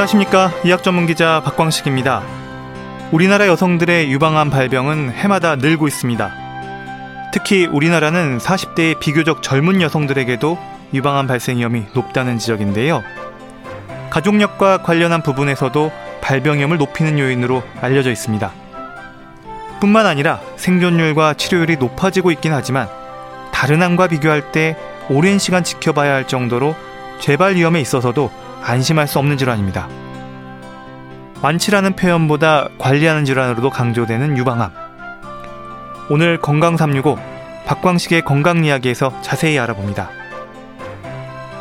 안녕하십니까. 의학 전문 기자 박광식입니다. 우리나라 여성들의 유방암 발병은 해마다 늘고 있습니다. 특히 우리나라는 40대의 비교적 젊은 여성들에게도 유방암 발생 위험이 높다는 지적인데요. 가족력과 관련한 부분에서도 발병 위험을 높이는 요인으로 알려져 있습니다. 뿐만 아니라 생존율과 치료율이 높아지고 있긴 하지만 다른 암과 비교할 때 오랜 시간 지켜봐야 할 정도로 재발 위험에 있어서도 안심할 수 없는 질환입니다. 완치라는 표현보다 관리하는 질환으로도 강조되는 유방암. 오늘 건강 365 박광식의 건강 이야기에서 자세히 알아봅니다.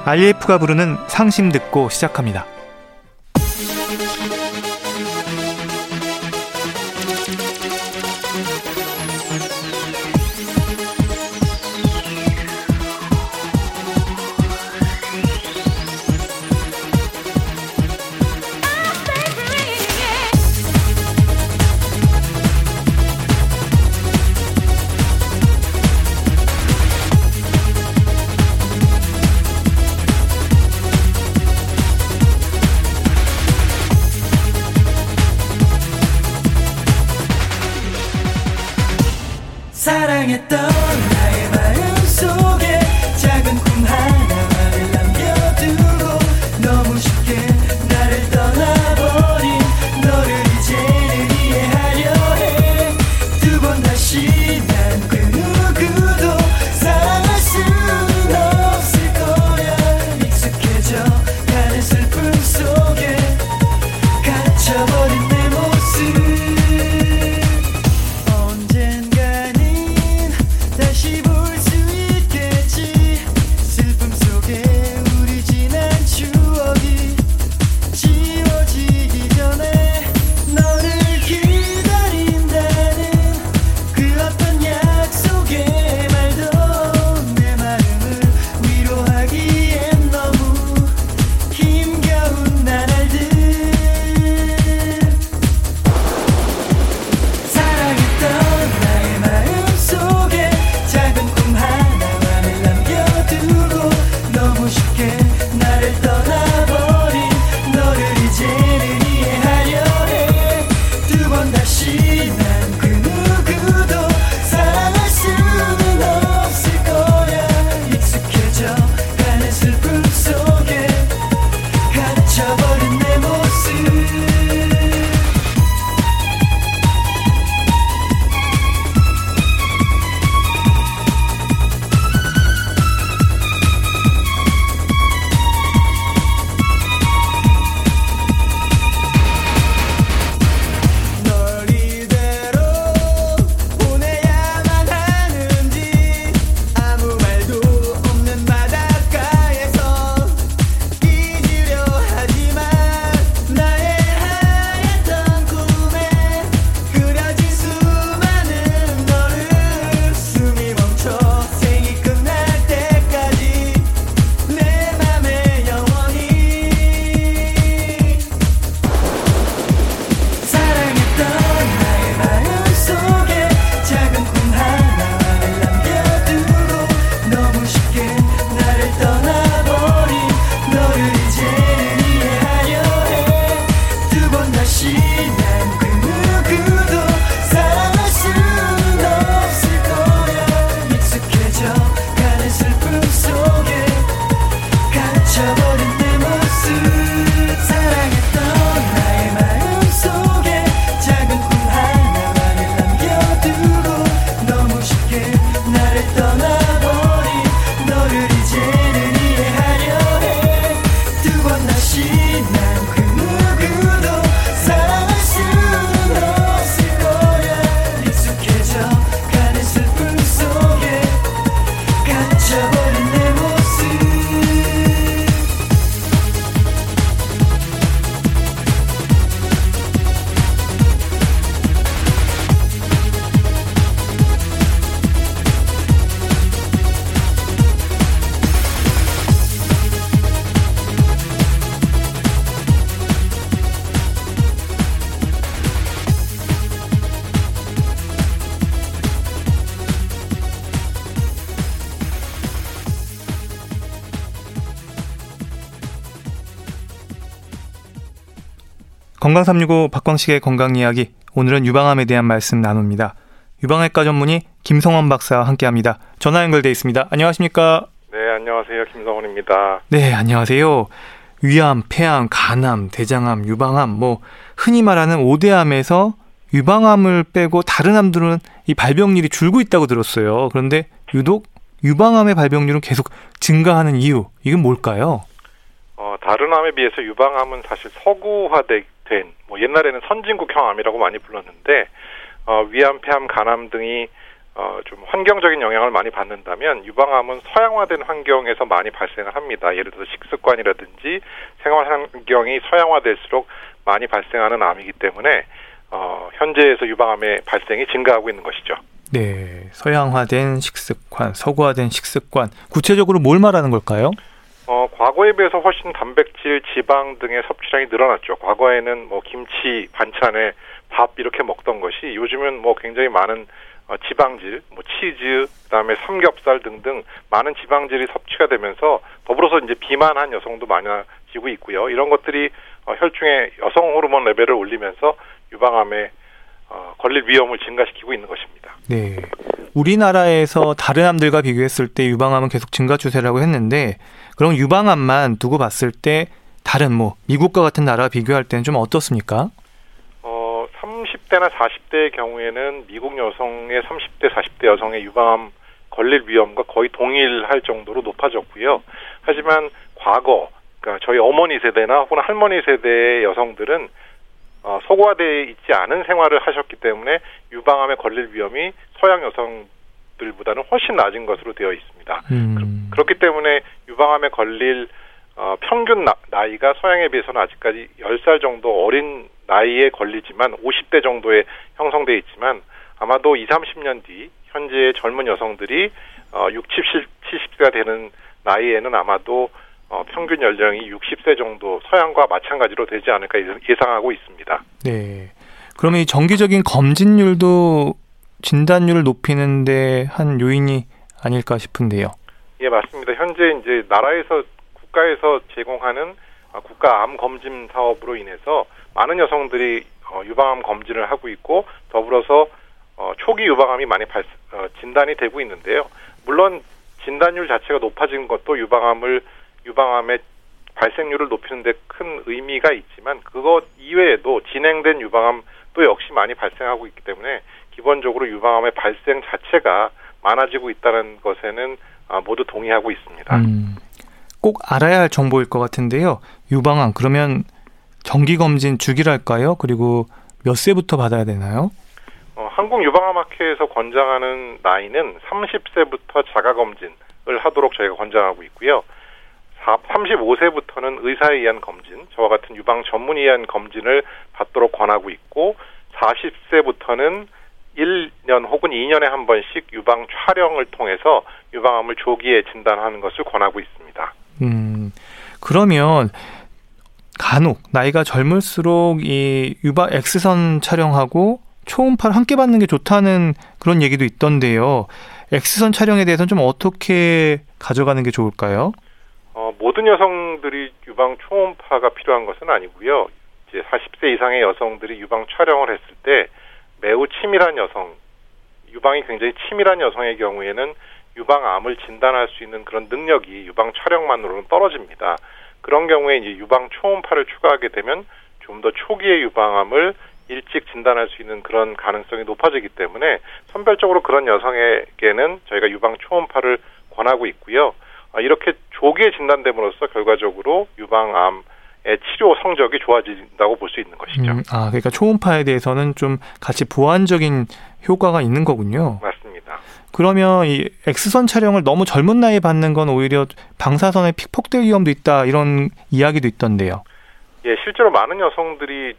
IF가 부르는 상심 듣고 시작합니다. 언젠가는 다 건강 365 박광식의 건강 이야기. 오늘은 유방암에 대한 말씀 나눕니다. 유방외과 전문의 김성원 박사와 함께합니다. 전화 연결돼 있습니다. 안녕하십니까? 네, 안녕하세요. 김성원입니다. 네, 안녕하세요. 위암, 폐암, 간암, 대장암, 유방암, 뭐 흔히 말하는 5대암에서 유방암을 빼고 다른 암들은 이 발병률이 줄고 있다고 들었어요. 그런데 유독 유방암의 발병률은 계속 증가하는 이유, 이건 뭘까요? 어, 다른 암에 비해서 유방암은 사실 서구화 된, 뭐 옛날에는 선진국형 암이라고 많이 불렀는데, 어, 위암, 폐암, 간암 등이 어, 좀 환경적인 영향을 많이 받는다면 유방암은 서양화된 환경에서 많이 발생을 합니다. 예를 들어 식습관이라든지 생활 환경이 서양화될수록 많이 발생하는 암이기 때문에 어, 현재에서 유방암의 발생이 증가하고 있는 것이죠. 네, 서양화된 식습관, 서구화된 식습관. 구체적으로 뭘 말하는 걸까요? 어, 과거에 비해서 훨씬 단백질, 지방 등의 섭취량이 늘어났죠. 과거에는 뭐 김치, 반찬에 밥 이렇게 먹던 것이 요즘은 뭐 굉장히 많은 어, 지방질, 뭐 치즈, 그다음에 삼겹살 등등 많은 지방질이 섭취가 되면서 더불어서 이제 비만한 여성도 많아지고 있고요. 이런 것들이 어, 혈중의 여성 호르몬 레벨을 올리면서 유방암에 어, 걸릴 위험을 증가시키고 있는 것입니다. 네. 우리나라에서 다른 암들과 비교했을 때 유방암은 계속 증가 추세라고 했는데 그럼 유방암만 두고 봤을 때 다른 뭐 미국과 같은 나라와 비교할 때는 좀 어떻습니까? 어, 30대나 40대의 경우에는 미국 여성의 30대, 40대 여성의 유방암 걸릴 위험과 거의 동일할 정도로 높아졌고요. 하지만 과거, 그러니까 저희 어머니 세대나 혹은 할머니 세대의 여성들은 어, 소고화되어 있지 않은 생활을 하셨기 때문에 유방암에 걸릴 위험이 서양 여성들보다는 훨씬 낮은 것으로 되어 있습니다. 음. 그, 렇기 때문에 유방암에 걸릴 어, 평균 나, 이가 서양에 비해서는 아직까지 10살 정도 어린 나이에 걸리지만 50대 정도에 형성돼 있지만 아마도 2, 30년 뒤 현재의 젊은 여성들이 어, 60, 70세가 되는 나이에는 아마도 어, 평균 연령이 60세 정도 서양과 마찬가지로 되지 않을까 예상하고 있습니다. 네. 그러면 이 정기적인 검진율도 진단율을 높이는데 한 요인이 아닐까 싶은데요. 예, 맞습니다. 현재 이제 나라에서 국가에서 제공하는 아, 국가 암 검진 사업으로 인해서 많은 여성들이 어, 유방암 검진을 하고 있고 더불어서 어, 초기 유방암이 많이 발, 어, 진단이 되고 있는데요. 물론 진단율 자체가 높아진 것도 유방암을 유방암의 발생률을 높이는 데 큰 의미가 있지만 그것 이외에도 진행된 유방암 또 역시 많이 발생하고 있기 때문에 기본적으로 유방암의 발생 자체가 많아지고 있다는 것에는 아, 모두 동의하고 있습니다. 음, 꼭 알아야 할 정보일 것 같은데요. 유방암 그러면 정기 검진 주기랄까요? 그리고 몇 세부터 받아야 되나요? 어, 한국 유방암학회에서 권장하는 나이는 30세부터 자가 검진을 하도록 저희가 권장하고 있고요. 35세부터는 의사에 의한 검진, 저와 같은 유방 전문의에 의한 검진을 받도록 권하고 있고 40세부터는 1년 혹은 2년에 한 번씩 유방 촬영을 통해서 유방암을 조기에 진단하는 것을 권하고 있습니다. 음, 그러면 간혹 나이가 젊을수록 이 유방 엑스선 촬영하고 초음파를 함께 받는 게 좋다는 그런 얘기도 있던데요. 엑스선 촬영에 대해서는 좀 어떻게 가져가는 게 좋을까요? 어, 모든 여성들이 유방 초음파가 필요한 것은 아니고요. 이제 40세 이상의 여성들이 유방 촬영을 했을 때 매우 치밀한 여성, 유방이 굉장히 치밀한 여성의 경우에는 유방암을 진단할 수 있는 그런 능력이 유방 촬영만으로는 떨어집니다. 그런 경우에 이제 유방 초음파를 추가하게 되면 좀 더 초기의 유방암을 일찍 진단할 수 있는 그런 가능성이 높아지기 때문에 선별적으로 그런 여성에게는 저희가 유방 초음파를 권하고 있고요. 아, 이렇게 조기에 진단됨으로써 결과적으로 유방암 의 치료 성적이 좋아진다고 볼 수 있는 것이죠. 음, 아, 그러니까 초음파에 대해서는 좀 같이 보완적인 효과가 있는 거군요. 맞습니다. 그러면 이 엑스선 촬영을 너무 젊은 나이에 받는 건 오히려 방사선에 픽폭될 위험도 있다 이런 이야기도 있던데요. 예, 실제로 많은 여성들이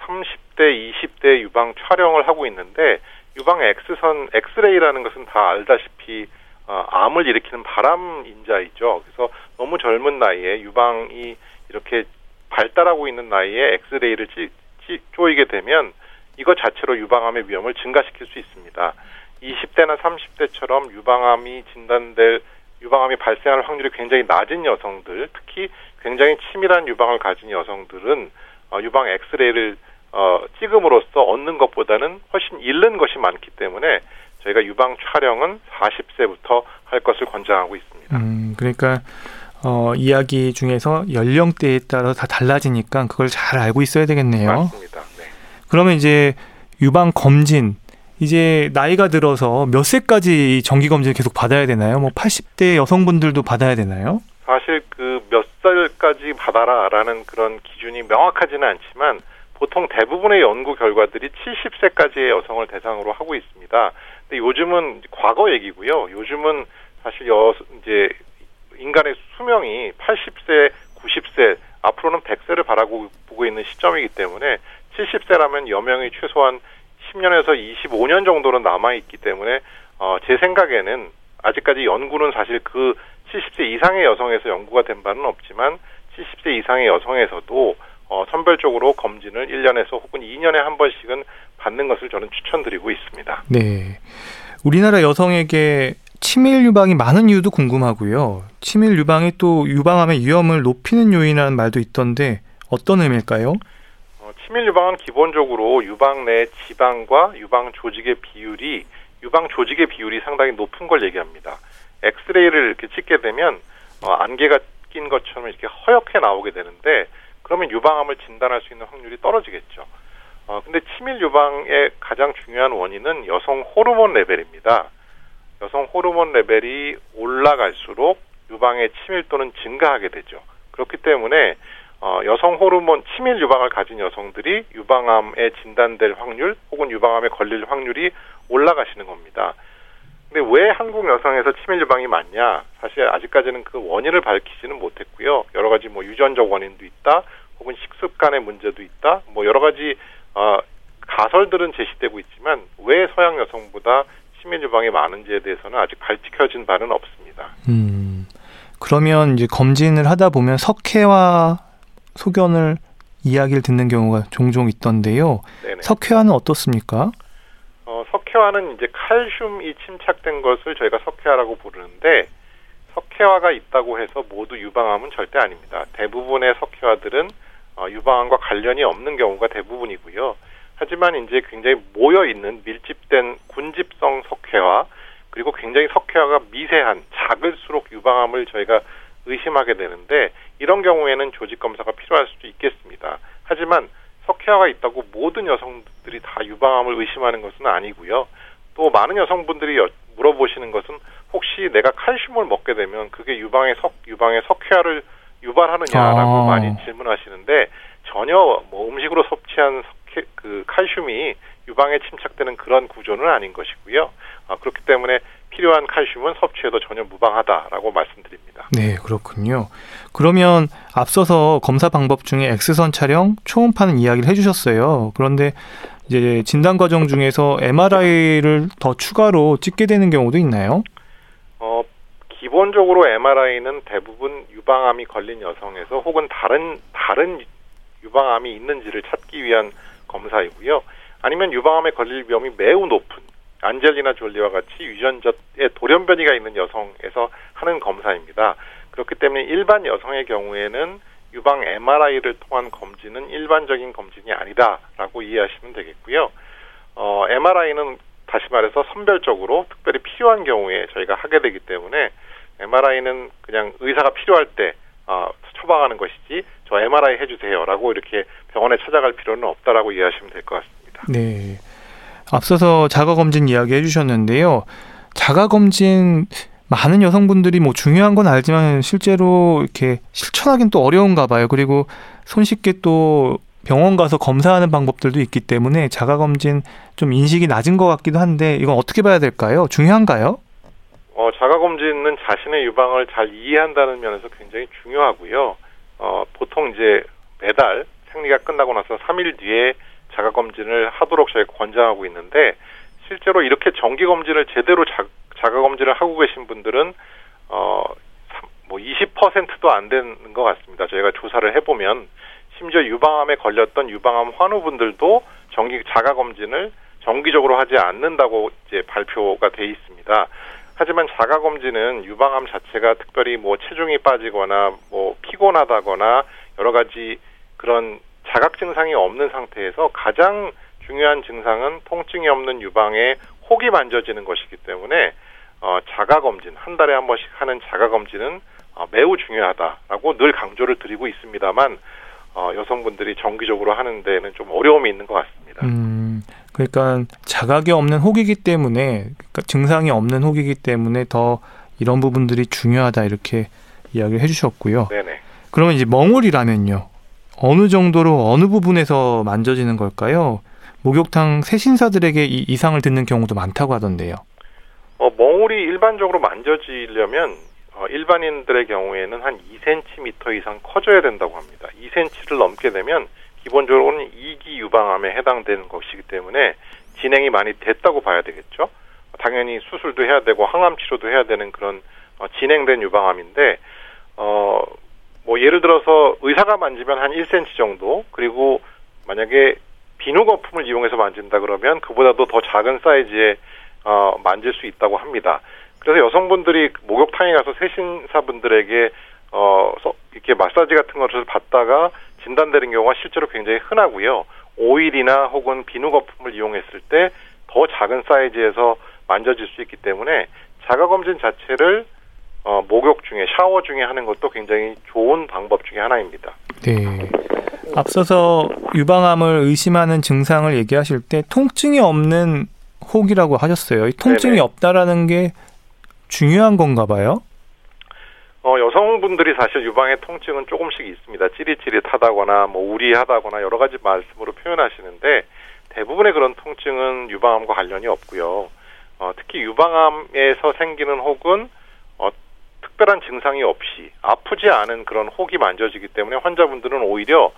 30대, 20대 유방 촬영을 하고 있는데 유방 엑스선 엑스레이라는 것은 다 알다시피 어, 암을 일으키는 발암 인자이죠. 그래서 너무 젊은 나이에 유방이 이렇게 발달하고 있는 나이에 엑스레이를 쪼이게 되면 이것 자체로 유방암의 위험을 증가시킬 수 있습니다. 20대나 30대처럼 유방암이 진단될 유방암이 발생할 확률이 굉장히 낮은 여성들, 특히 굉장히 치밀한 유방을 가진 여성들은 어, 유방 엑스레이를 어, 찍음으로써 얻는 것보다는 훨씬 잃는 것이 많기 때문에 저희가 유방 촬영은 40세부터 할 것을 권장하고 있습니다. 음, 그러니까 어, 이야기 중에서 연령대에 따라 다 달라지니까 그걸 잘 알고 있어야 되겠네요. 맞습니다. 네. 그러면 이제 유방 검진 이제 나이가 들어서 몇 세까지 정기 검진 계속 받아야 되나요? 뭐 80대 여성분들도 받아야 되나요? 사실 그 몇 살까지 받아라라는 그런 기준이 명확하지는 않지만 보통 대부분의 연구 결과들이 70세까지의 여성을 대상으로 하고 있습니다. 근데 요즘은 과거 얘기고요. 요즘은 사실 여 이제 인간의 수명이 80세, 90세, 앞으로는 100세를 바라고 보고 있는 시점이기 때문에 70세라면 여명이 최소한 10년에서 25년 정도는 남아 있기 때문에 어, 제 생각에는 아직까지 연구는 사실 그 70세 이상의 여성에서 연구가 된 바는 없지만 70세 이상의 여성에서도 어, 선별적으로 검진을 1년에서 혹은 2년에 한 번씩은 받는 것을 저는 추천드리고 있습니다. 네. 우리나라 여성에게 치밀 유방이 많은 이유도 궁금하고요. 치밀 유방이 또 유방암의 위험을 높이는 요인이라는 말도 있던데 어떤 의미일까요? 어, 치밀 유방은 기본적으로 유방 내 지방과 유방 조직의 비율이 유방 조직의 비율이 상당히 높은 걸 얘기합니다. 엑스레이를 이렇게 찍게 되면 어, 안개가 낀 것처럼 이렇게 허옇게 나오게 되는데 그러면 유방암을 진단할 수 있는 확률이 떨어지겠죠. 어, 근데 치밀 유방의 가장 중요한 원인은 여성 호르몬 레벨입니다. 여성 호르몬 레벨이 올라갈수록 유방의 치밀도는 증가하게 되죠. 그렇기 때문에 어, 여성 호르몬 치밀 유방을 가진 여성들이 유방암에 진단될 확률 혹은 유방암에 걸릴 확률이 올라가시는 겁니다. 근데 왜 한국 여성에서 치밀 유방이 많냐? 사실 아직까지는 그 원인을 밝히지는 못했고요. 여러 가지 뭐 유전적 원인도 있다, 혹은 식습관의 문제도 있다, 뭐 여러 가지 어, 가설들은 제시되고 있지만 왜 서양 여성보다 치매 유방이 많은지에 대해서는 아직 밝혀진 바는 없습니다. 음, 그러면 이제 검진을 하다 보면 석회화 소견을 이야기를 듣는 경우가 종종 있던데요. 네네. 석회화는 어떻습니까? 어, 석회화는 이제 칼슘이 침착된 것을 저희가 석회화라고 부르는데 석회화가 있다고 해서 모두 유방암은 절대 아닙니다. 대부분의 석회화들은 어, 유방암과 관련이 없는 경우가 대부분이고요. 하지만 이제 굉장히 모여 있는 밀집된 군집성 석회화 그리고 굉장히 석회화가 미세한 작을수록 유방암을 저희가 의심하게 되는데 이런 경우에는 조직 검사가 필요할 수도 있겠습니다. 하지만 석회화가 있다고 모든 여성들이 다 유방암을 의심하는 것은 아니고요. 또 많은 여성분들이 여, 물어보시는 것은 혹시 내가 칼슘을 먹게 되면 그게 유방의 석 유방의 석회화를 유발하느냐라고 아. 많이 질문하시는데 전혀 뭐 음식으로 섭취한 그 칼슘이 유방에 침착되는 그런 구조는 아닌 것이고요. 아, 그렇기 때문에 필요한 칼슘은 섭취해도 전혀 무방하다라고 말씀드립니다. 네, 그렇군요. 그러면 앞서서 검사 방법 중에 X선 촬영, 초음파는 이야기를 해주셨어요. 그런데 이제 진단 과정 중에서 MRI를 더 추가로 찍게 되는 경우도 있나요? 어, 기본적으로 MRI는 대부분 유방암이 걸린 여성에서 혹은 다른 다른 유방암이 있는지를 찾기 위한 검사이고요. 아니면 유방암에 걸릴 위험이 매우 높은 안젤리나 졸리와 같이 유전자에 돌연변이가 있는 여성에서 하는 검사입니다. 그렇기 때문에 일반 여성의 경우에는 유방 MRI를 통한 검진은 일반적인 검진이 아니다라고 이해하시면 되겠고요. 어, MRI는 다시 말해서 선별적으로 특별히 필요한 경우에 저희가 하게 되기 때문에 MRI는 그냥 의사가 필요할 때 어, 처방하는 것이지 저 MRI 해주세요라고 이렇게 병원에 찾아갈 필요는 없다라고 이해하시면 될 것 같습니다. 네. 앞서서 자가 검진 이야기 해주셨는데요. 자가 검진 많은 여성분들이 뭐 중요한 건 알지만 실제로 이렇게 실천하기는 또 어려운가 봐요. 그리고 손쉽게 또 병원 가서 검사하는 방법들도 있기 때문에 자가 검진 좀 인식이 낮은 것 같기도 한데 이건 어떻게 봐야 될까요? 중요한가요? 어, 자가 검진은 자신의 유방을 잘 이해한다는 면에서 굉장히 중요하고요. 어, 보통 이제 매달 생리가 끝나고 나서 3일 뒤에 자가 검진을 하도록 저희가 권장하고 있는데 실제로 이렇게 정기 검진을 제대로 자, 자가 검진을 하고 계신 분들은 어, 뭐 20%도 안 되는 것 같습니다. 저희가 조사를 해보면 심지어 유방암에 걸렸던 유방암 환우분들도 정기 자가 검진을 정기적으로 하지 않는다고 이제 발표가 돼 있습니다. 하지만 자가 검진은 유방암 자체가 특별히 뭐 체중이 빠지거나 뭐 피곤하다거나 여러 가지 그런 자각 증상이 없는 상태에서 가장 중요한 증상은 통증이 없는 유방에 혹이 만져지는 것이기 때문에 어, 자가 검진 한 달에 한 번씩 하는 자가 검진은 어, 매우 중요하다라고 늘 강조를 드리고 있습니다만 어, 여성분들이 정기적으로 하는 데는 좀 어려움이 있는 것 같습니다. 음, 그러니까 자각이 없는 혹이기 때문에 그러니까 증상이 없는 혹이기 때문에 더 이런 부분들이 중요하다 이렇게 이야기를 해주셨고요. 네네. 그러면 이제 멍울이라면요. 어느 정도로 어느 부분에서 만져지는 걸까요? 목욕탕 세신사들에게 이 이상을 듣는 경우도 많다고 하던데요. 어, 멍울이 일반적으로 만져지려면 어, 일반인들의 경우에는 한 2cm 이상 커져야 된다고 합니다. 2cm를 넘게 되면 기본적으로는 2기 유방암에 해당되는 것이기 때문에 진행이 많이 됐다고 봐야 되겠죠. 당연히 수술도 해야 되고 항암 치료도 해야 되는 그런 어, 진행된 유방암인데 어, 뭐 예를 들어서 의사가 만지면 한 1cm 정도 그리고 만약에 비누 거품을 이용해서 만진다 그러면 그보다도 더 작은 사이즈의 어, 만질 수 있다고 합니다. 그래서 여성분들이 목욕탕에 가서 세신사분들에게 어, 이렇게 마사지 같은 것을 받다가 진단되는 경우가 실제로 굉장히 흔하고요. 오일이나 혹은 비누 거품을 이용했을 때 더 작은 사이즈에서 만져질 수 있기 때문에 자가 검진 자체를 어, 목욕 중에 샤워 중에 하는 것도 굉장히 좋은 방법 중에 하나입니다. 네. 앞서서 유방암을 의심하는 증상을 얘기하실 때 통증이 없는 혹이라고 하셨어요. 이 통증이 네네. 없다라는 게 중요한 건가 봐요. 어, 여성분들이 사실 유방의 통증은 조금씩 있습니다. 찌릿찌릿하다거나 뭐 우리하다거나 여러 가지 말씀으로 표현하시는데 대부분의 그런 통증은 유방암과 관련이 없고요. 어, 특히 유방암에서 생기는 혹은 어, 특별한 증상이 없이 아프지 않은 그런 혹이 만져지기 때문에 환자분들은 오히려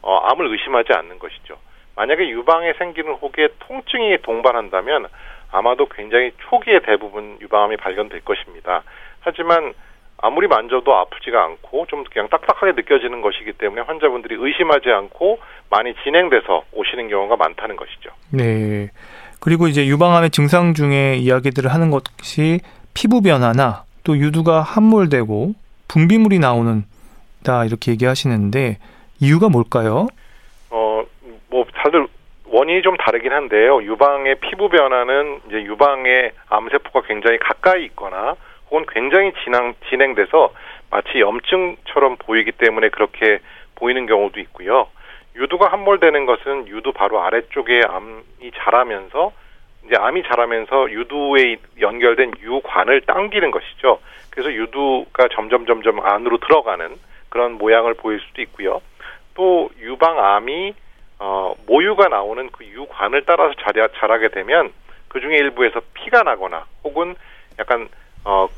어, 암을 의심하지 않는 것이죠. 만약에 유방에 생기는 혹에 통증이 동반한다면 아마도 굉장히 초기에 대부분 유방암이 발견될 것입니다. 하지만 아무리 만져도 아프지가 않고 좀 그냥 딱딱하게 느껴지는 것이기 때문에 환자분들이 의심하지 않고 많이 진행돼서 오시는 경우가 많다는 것이죠. 네. 그리고 이제 유방암의 증상 중에 이야기들을 하는 것이 피부 변화나 또 유두가 함몰되고 분비물이 나오는 다 이렇게 얘기하시는데 이유가 뭘까요? 어, 뭐 다들 원인이 좀 다르긴 한데요. 유방의 피부 변화는 이제 유방의 암세포가 굉장히 가까이 있거나 혹은 굉장히 진행, 진행돼서 마치 염증처럼 보이기 때문에 그렇게 보이는 경우도 있고요. 유두가 함몰되는 것은 유두 바로 아래쪽에 암이 자라면서 이제 암이 자라면서 유두에 연결된 유관을 당기는 것이죠. 그래서 유두가 점점 점점 안으로 들어가는 그런 모양을 보일 수도 있고요. 또 유방암이 어, 모유가 나오는 그 유관을 따라서 자라, 자라게 되면 그 중에 일부에서 피가 나거나 혹은 약간 어,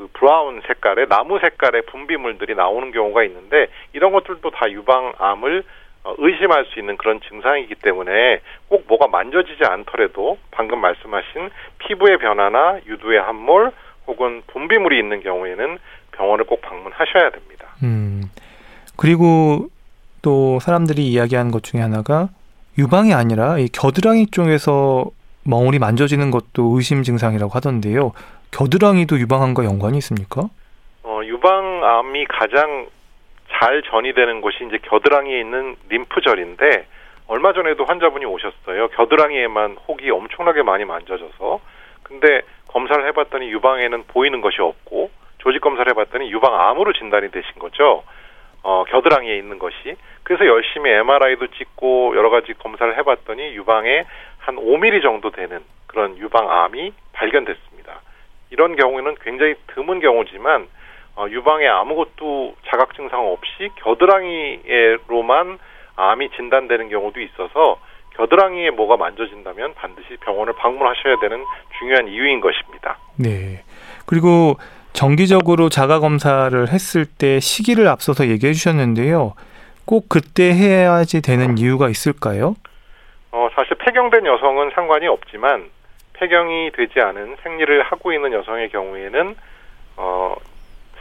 그 브라운 색깔의 나무 색깔의 분비물들이 나오는 경우가 있는데 이런 것들도 다 유방암을 어, 의심할 수 있는 그런 증상이기 때문에 꼭 뭐가 만져지지 않더라도 방금 말씀하신 피부의 변화나 유두의 함몰 혹은 분비물이 있는 경우에는 병원을 꼭 방문하셔야 됩니다. 음. 그리고 또 사람들이 이야기하는 것 중에 하나가 유방이 아니라 이 겨드랑이 쪽에서 멍울이 만져지는 것도 의심 증상이라고 하던데요. 겨드랑이도 유방암과 연관이 있습니까? 어, 유방암이 가장 잘 전이되는 곳이 이제 겨드랑이에 있는 림프절인데 얼마 전에도 환자분이 오셨어요. 겨드랑이에만 혹이 엄청나게 많이 만져져서 근데 검사를 해봤더니 유방에는 보이는 것이 없고 조직 검사를 해봤더니 유방암으로 진단이 되신 거죠. 어, 겨드랑이에 있는 것이. 그래서 열심히 MRI도 찍고 여러 가지 검사를 해봤더니 유방에 한 5mm 정도 되는 그런 유방암이 발견됐습니다. 이런 경우에는 굉장히 드문 경우지만 어, 유방에 아무것도 자각 증상 없이 겨드랑이로만 암이 진단되는 경우도 있어서 겨드랑이에 뭐가 만져진다면 반드시 병원을 방문하셔야 되는 중요한 이유인 것입니다. 네. 그리고 정기적으로 자가 검사를 했을 때 시기를 앞서서 얘기해 주셨는데요. 꼭 그때 해야지 되는 이유가 있을까요? 어, 사실 폐경된 여성은 상관이 없지만 폐경이 되지 않은 생리를 하고 있는 여성의 경우에는 어,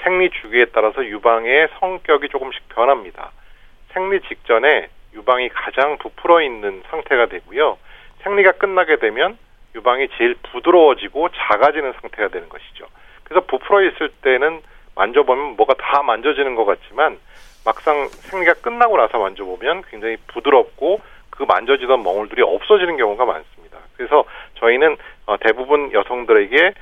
생리 주기에 따라서 유방의 성격이 조금씩 변합니다. 생리 직전에 유방이 가장 부풀어 있는 상태가 되고요. 생리가 끝나게 되면 유방이 제일 부드러워지고 작아지는 상태가 되는 것이죠. 그래서 부풀어 있을 때는 만져보면 뭐가 다 만져지는 것 같지만 막상 생리가 끝나고 나서 만져보면 굉장히 부드럽고 그 만져지던 멍울들이 없어지는 경우가 많습니다. 그래서 저희는 어, 대부분 여성들에게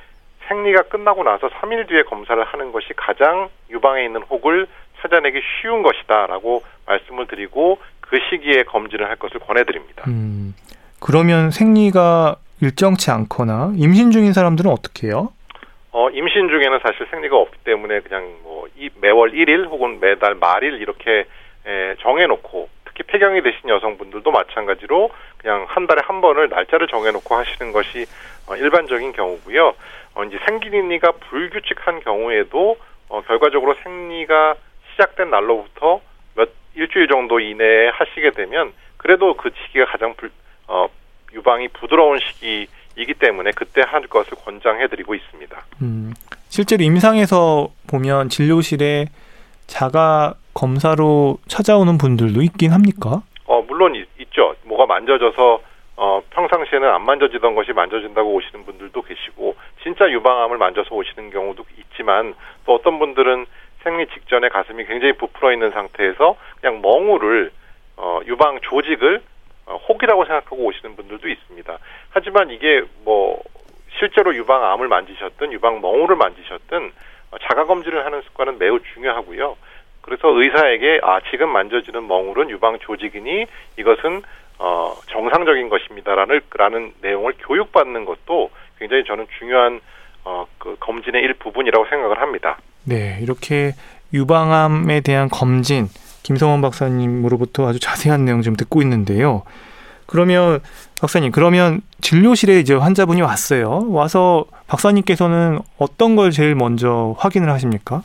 생리가 끝나고 나서 3일 뒤에 검사를 하는 것이 가장 유방에 있는 혹을 찾아내기 쉬운 것이다라고 말씀을 드리고 그 시기에 검진을 할 것을 권해드립니다. 음, 그러면 생리가 일정치 않거나 임신 중인 사람들은 어떻게 해요? 어, 임신 중에는 사실 생리가 없기 때문에 그냥 뭐 이, 매월 1일 혹은 매달 말일 이렇게 에, 정해놓고 특히 폐경이 되신 여성분들도 마찬가지로 그냥 한 달에 한 번을 날짜를 정해놓고 하시는 것이 어, 일반적인 경우고요. 어, 이제 생리가 불규칙한 경우에도 어, 결과적으로 생리가 시작된 날로부터 몇 일주일 정도 이내에 하시게 되면 그래도 그 시기가 가장 불, 어, 유방이 부드러운 시기이기 때문에 그때 할 것을 권장해드리고 있습니다. 음, 실제로 임상에서 보면 진료실에 자가 검사로 찾아오는 분들도 있긴 합니까? 어, 물론 있, 죠 뭐가 만져져서 어, 평상시에는 안 만져지던 것이 만져진다고 오시는 분들도 계시고 진짜 유방암을 만져서 오시는 경우도 있지만 또 어떤 분들은 생리 직전에 가슴이 굉장히 부풀어 있는 상태에서 그냥 멍울을 어, 유방 조직을 어, 혹이라고 생각하고 오시는 분들도 있습니다. 하지만 이게 뭐 실제로 유방암을 만지셨든 유방 멍울을 만지셨든 어, 자가 검진을 하는 습관은 매우 중요하고요. 그래서 의사에게 아 지금 만져지는 멍울은 유방 조직이니 이것은 어, 정상적인 것입니다라는 라는 내용을 교육받는 것도 굉장히 저는 중요한 어, 그 검진의 일부분이라고 생각을 합니다. 네, 이렇게 유방암에 대한 검진 김성원 박사님으로부터 아주 자세한 내용 좀 듣고 있는데요. 그러면 박사님, 그러면 진료실에 이제 환자분이 왔어요. 와서 박사님께서는 어떤 걸 제일 먼저 확인을 하십니까?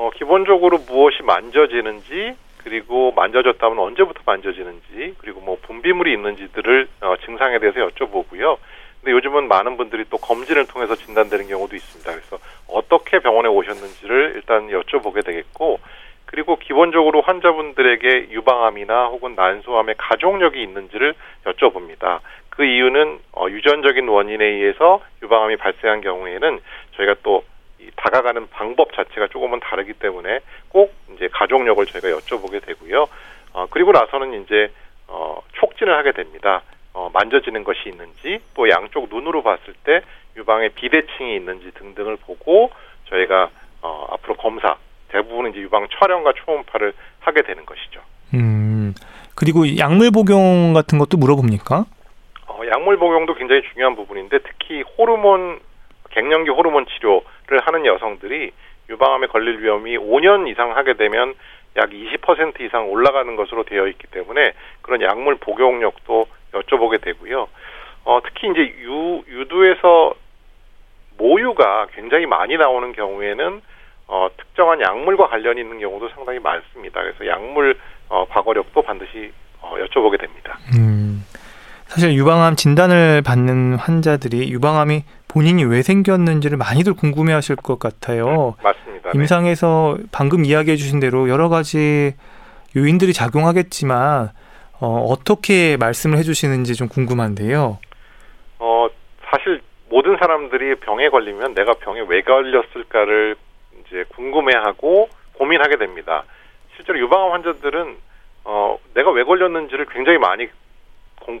어, 기본적으로 무엇이 만져지는지 그리고 만져졌다면 언제부터 만져지는지 그리고 뭐 분비물이 있는지들을 어, 증상에 대해서 여쭤보고요. 근데 요즘은 많은 분들이 또 검진을 통해서 진단되는 경우도 있습니다. 그래서 어떻게 병원에 오셨는지를 일단 여쭤보게 되겠고 그리고 기본적으로 환자분들에게 유방암이나 혹은 난소암의 가족력이 있는지를 여쭤봅니다. 그 이유는 어, 유전적인 원인에 의해서 유방암이 발생한 경우에는 저희가 또이 다가가는 방법 자체가 조금은 다르기 때문에 꼭 이제 가족력을 저희가 여쭤보게 되고요. 어, 그리고 나서는 이제 어, 촉진을 하게 됩니다. 어, 만져지는 것이 있는지 또 양쪽 눈으로 봤을 때 유방에 비대칭이 있는지 등등을 보고 저희가 어, 앞으로 검사 대부분 이제 유방 촬영과 초음파를 하게 되는 것이죠. 음 그리고 약물 복용 같은 것도 물어봅니까? 어, 약물 복용도 굉장히 중요한 부분인데 특히 호르몬 갱년기 호르몬 치료를 하는 여성들이 유방암에 걸릴 위험이 5년 이상 하게 되면 약 20% 이상 올라가는 것으로 되어 있기 때문에 그런 약물 복용력도 여쭤보게 되고요. 어, 특히 이제 유, 유두에서 모유가 굉장히 많이 나오는 경우에는 어, 특정한 약물과 관련이 있는 경우도 상당히 많습니다. 그래서 약물 어, 방어력도 반드시 어, 여쭤보게 됩니다. 음. 사실 유방암 진단을 받는 환자들이 유방암이 본인이 왜 생겼는지를 많이들 궁금해하실 것 같아요. 맞습니다. 네. 임상에서 방금 이야기해 주신 대로 여러 가지 요인들이 작용하겠지만 어, 어떻게 말씀을 해주시는지 좀 궁금한데요. 어 사실 모든 사람들이 병에 걸리면 내가 병에 왜 걸렸을까를 이제 궁금해하고 고민하게 됩니다. 실제로 유방암 환자들은 어 내가 왜 걸렸는지를 굉장히 많이 공,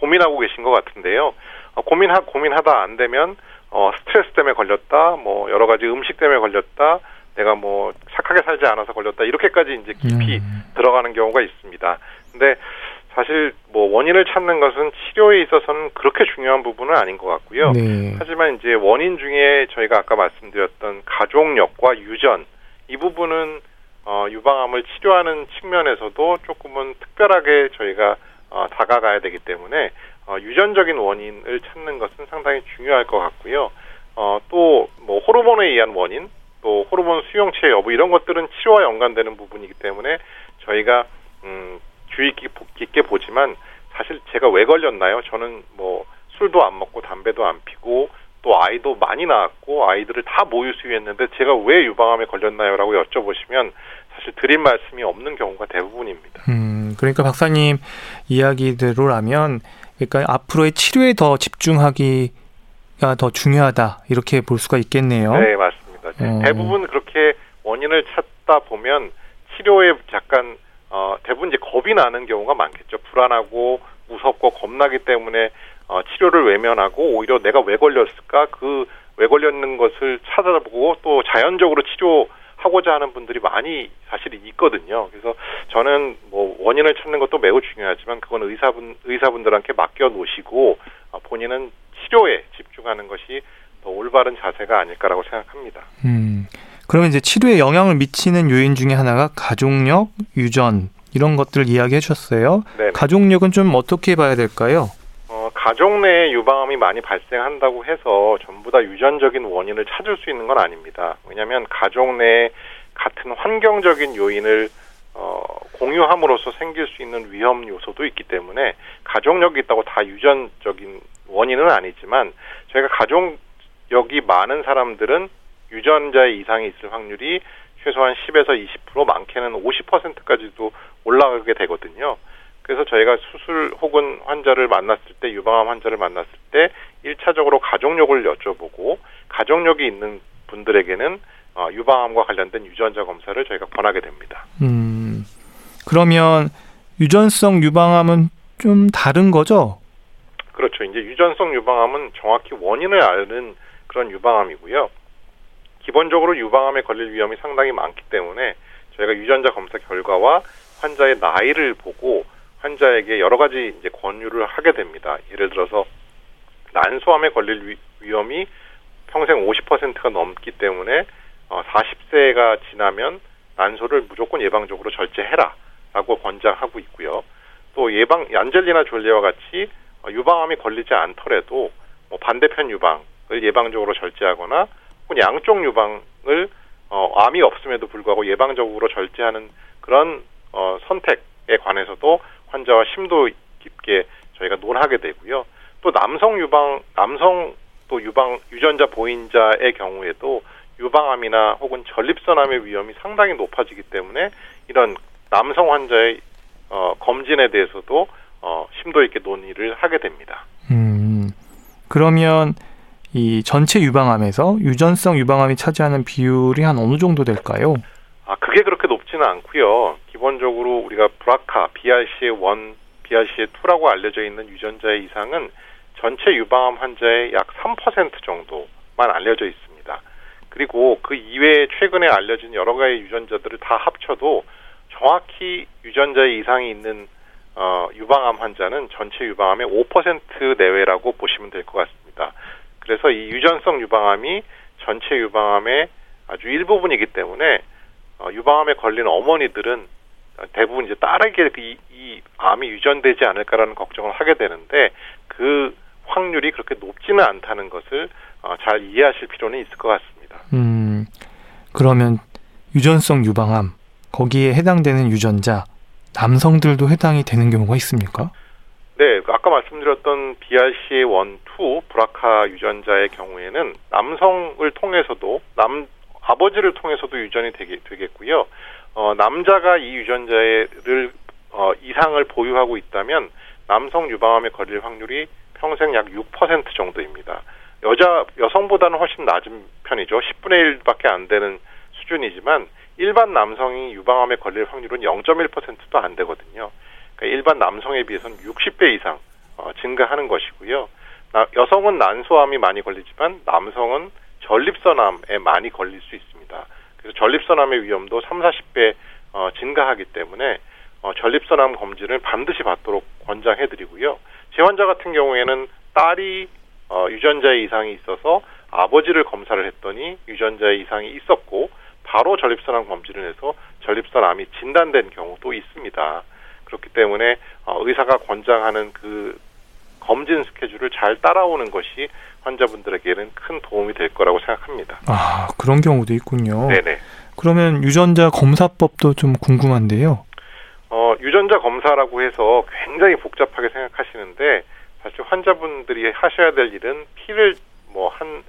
고민하고 계신 것 같은데요. 어, 고민하 고민하다 안 되면 어 스트레스 때문에 걸렸다, 뭐 여러 가지 음식 때문에 걸렸다, 내가 뭐 착하게 살지 않아서 걸렸다 이렇게까지 이제 깊이 음. 들어가는 경우가 있습니다. 근데 사실 뭐 원인을 찾는 것은 치료에 있어서는 그렇게 중요한 부분은 아닌 것 같고요. 네. 하지만 이제 원인 중에 저희가 아까 말씀드렸던 가족력과 유전 이 부분은 어, 유방암을 치료하는 측면에서도 조금은 특별하게 저희가 어, 다가가야 되기 때문에 어, 유전적인 원인을 찾는 것은 상당히 중요할 것 같고요. 어, 또 뭐 호르몬에 의한 원인, 또 호르몬 수용체 여부 이런 것들은 치료와 연관되는 부분이기 때문에 저희가 음, 주의 깊게 보지만 사실 제가 왜 걸렸나요? 저는 뭐 술도 안 먹고 담배도 안 피고 또 아이도 많이 낳았고 아이들을 다 모유 수유했는데 제가 왜 유방암에 걸렸나요라고 여쭤보시면 사실 드린 말씀이 없는 경우가 대부분입니다. 음, 그러니까 박사님 이야기대로라면 그러니까 앞으로의 치료에 더 집중하기가 더 중요하다 이렇게 볼 수가 있겠네요. 네, 맞습니다. 어. 대부분 그렇게 원인을 찾다 보면 치료에 약간 어, 대부분 이제 겁이 나는 경우가 많겠죠. 불안하고 무섭고 겁나기 때문에 어, 치료를 외면하고 오히려 내가 왜 걸렸을까 그 왜 걸렸는 것을 찾아보고 또 자연적으로 치료 하고자 하는 분들이 많이 사실 있거든요. 그래서 저는 뭐 원인을 찾는 것도 매우 중요하지만 그건 의사분 의사분들한테 맡겨 놓으시고 어, 본인은 치료에 집중하는 것이 더 올바른 자세가 아닐까라고 생각합니다. 음. 그러면 이제 치료에 영향을 미치는 요인 중에 하나가 가족력, 유전 이런 것들을 이야기해 주셨어요. 네. 가족력은 좀 어떻게 봐야 될까요? 어, 가족 내에 유방암이 많이 발생한다고 해서 전부 다 유전적인 원인을 찾을 수 있는 건 아닙니다. 왜냐하면 가족 내에 같은 환경적인 요인을 어, 공유함으로써 생길 수 있는 위험 요소도 있기 때문에 가족력이 있다고 다 유전적인 원인은 아니지만 저희가 가족력이 많은 사람들은 유전자의 이상이 있을 확률이 최소한 10에서 20% 많게는 50%까지도 올라가게 되거든요. 그래서 저희가 수술 혹은 환자를 만났을 때 유방암 환자를 만났을 때 1차적으로 가족력을 여쭤보고 가족력이 있는 분들에게는 어, 유방암과 관련된 유전자 검사를 저희가 권하게 됩니다. 음. 그러면 유전성 유방암은 좀 다른 거죠? 그렇죠. 이제 유전성 유방암은 정확히 원인을 아는 그런 유방암이고요. 기본적으로 유방암에 걸릴 위험이 상당히 많기 때문에 저희가 유전자 검사 결과와 환자의 나이를 보고 환자에게 여러 가지 이제 권유를 하게 됩니다. 예를 들어서 난소암에 걸릴 위, 험이 평생 50%가 넘기 때문에 어, 40세가 지나면 난소를 무조건 예방적으로 절제해라 라고 권장하고 있고요. 또 예방 안젤리나 졸리와 같이 어, 유방암이 걸리지 않더라도 뭐 반대편 유방을 예방적으로 절제하거나 혹은 양쪽 유방을 어, 암이 없음에도 불구하고 예방적으로 절제하는 그런 어, 선택에 관해서도 환자와 심도 깊게 저희가 논하게 되고요. 또 남성 유방 남성 또 유방 유전자 보인자의 경우에도 유방암이나 혹은 전립선암의 위험이 상당히 높아지기 때문에 이런 남성 환자의 어, 검진에 대해서도 어, 심도 있게 논의를 하게 됩니다. 음, 그러면 이 전체 유방암에서 유전성 유방암이 차지하는 비율이 한 어느 정도 될까요? 아, 그게 그렇게 높지는 않고요. 기본적으로 우리가 브라카, BRCA1, BRCA2라고 알려져 있는 유전자의 이상은 전체 유방암 환자의 약 3% 정도만 알려져 있습니다. 그리고 그 이외에 최근에 알려진 여러 가지 유전자들을 다 합쳐도 정확히 유전자의 이상이 있는 어, 유방암 환자는 전체 유방암의 5% 내외라고 보시면 될 것 같습니다. 그래서 이 유전성 유방암이 전체 유방암의 아주 일부분이기 때문에 어, 유방암에 걸린 어머니들은 대부분 이제 딸에게 이, 이 암이 유전되지 않을까라는 걱정을 하게 되는데 그 확률이 그렇게 높지는 않다는 것을 어, 잘 이해하실 필요는 있을 것 같습니다. 음, 그러면 유전성 유방암 거기에 해당되는 유전자 남성들도 해당이 되는 경우가 있습니까? 네, 아까 말씀드렸던 BRCA1, 2 브라카 유전자의 경우에는 남성을 통해서도 남 아버지를 통해서도 유전이 되게, 되겠고요. 어, 남자가 이 유전자를 어, 이상을 보유하고 있다면 남성 유방암에 걸릴 확률이 평생 약 6% 정도입니다. 여자 여성보다는 훨씬 낮은 편이죠. 10분의 1밖에 안 되는 수준이지만 일반 남성이 유방암에 걸릴 확률은 0.1%도 안 되거든요. 그러니까 일반 남성에 비해서는 60배 이상 어, 증가하는 것이고요. 나, 여성은 난소암이 많이 걸리지만 남성은 전립선암에 많이 걸릴 수 있습니다. 그래서 전립선암의 위험도 3, 40배 어, 증가하기 때문에 어, 전립선암 검진을 반드시 받도록 권장해드리고요. 제 환자 같은 경우에는 딸이 어, 유전자의 이상이 있어서 아버지를 검사를 했더니 유전자의 이상이 있었고 바로 전립선암 검진을 해서 전립선암이 진단된 경우도 있습니다. 그렇기 때문에 어, 의사가 권장하는 그 검진 스케줄을 잘 따라오는 것이 환자분들에게는 큰 도움이 될 거라고 생각합니다. 아, 그런 경우도 있군요. 네네. 그러면 유전자 검사법도 좀 궁금한데요. 어, 유전자 검사라고 해서 굉장히 복잡하게 생각하시는데 사실 환자분들이 하셔야 될 일은 피를 뭐 한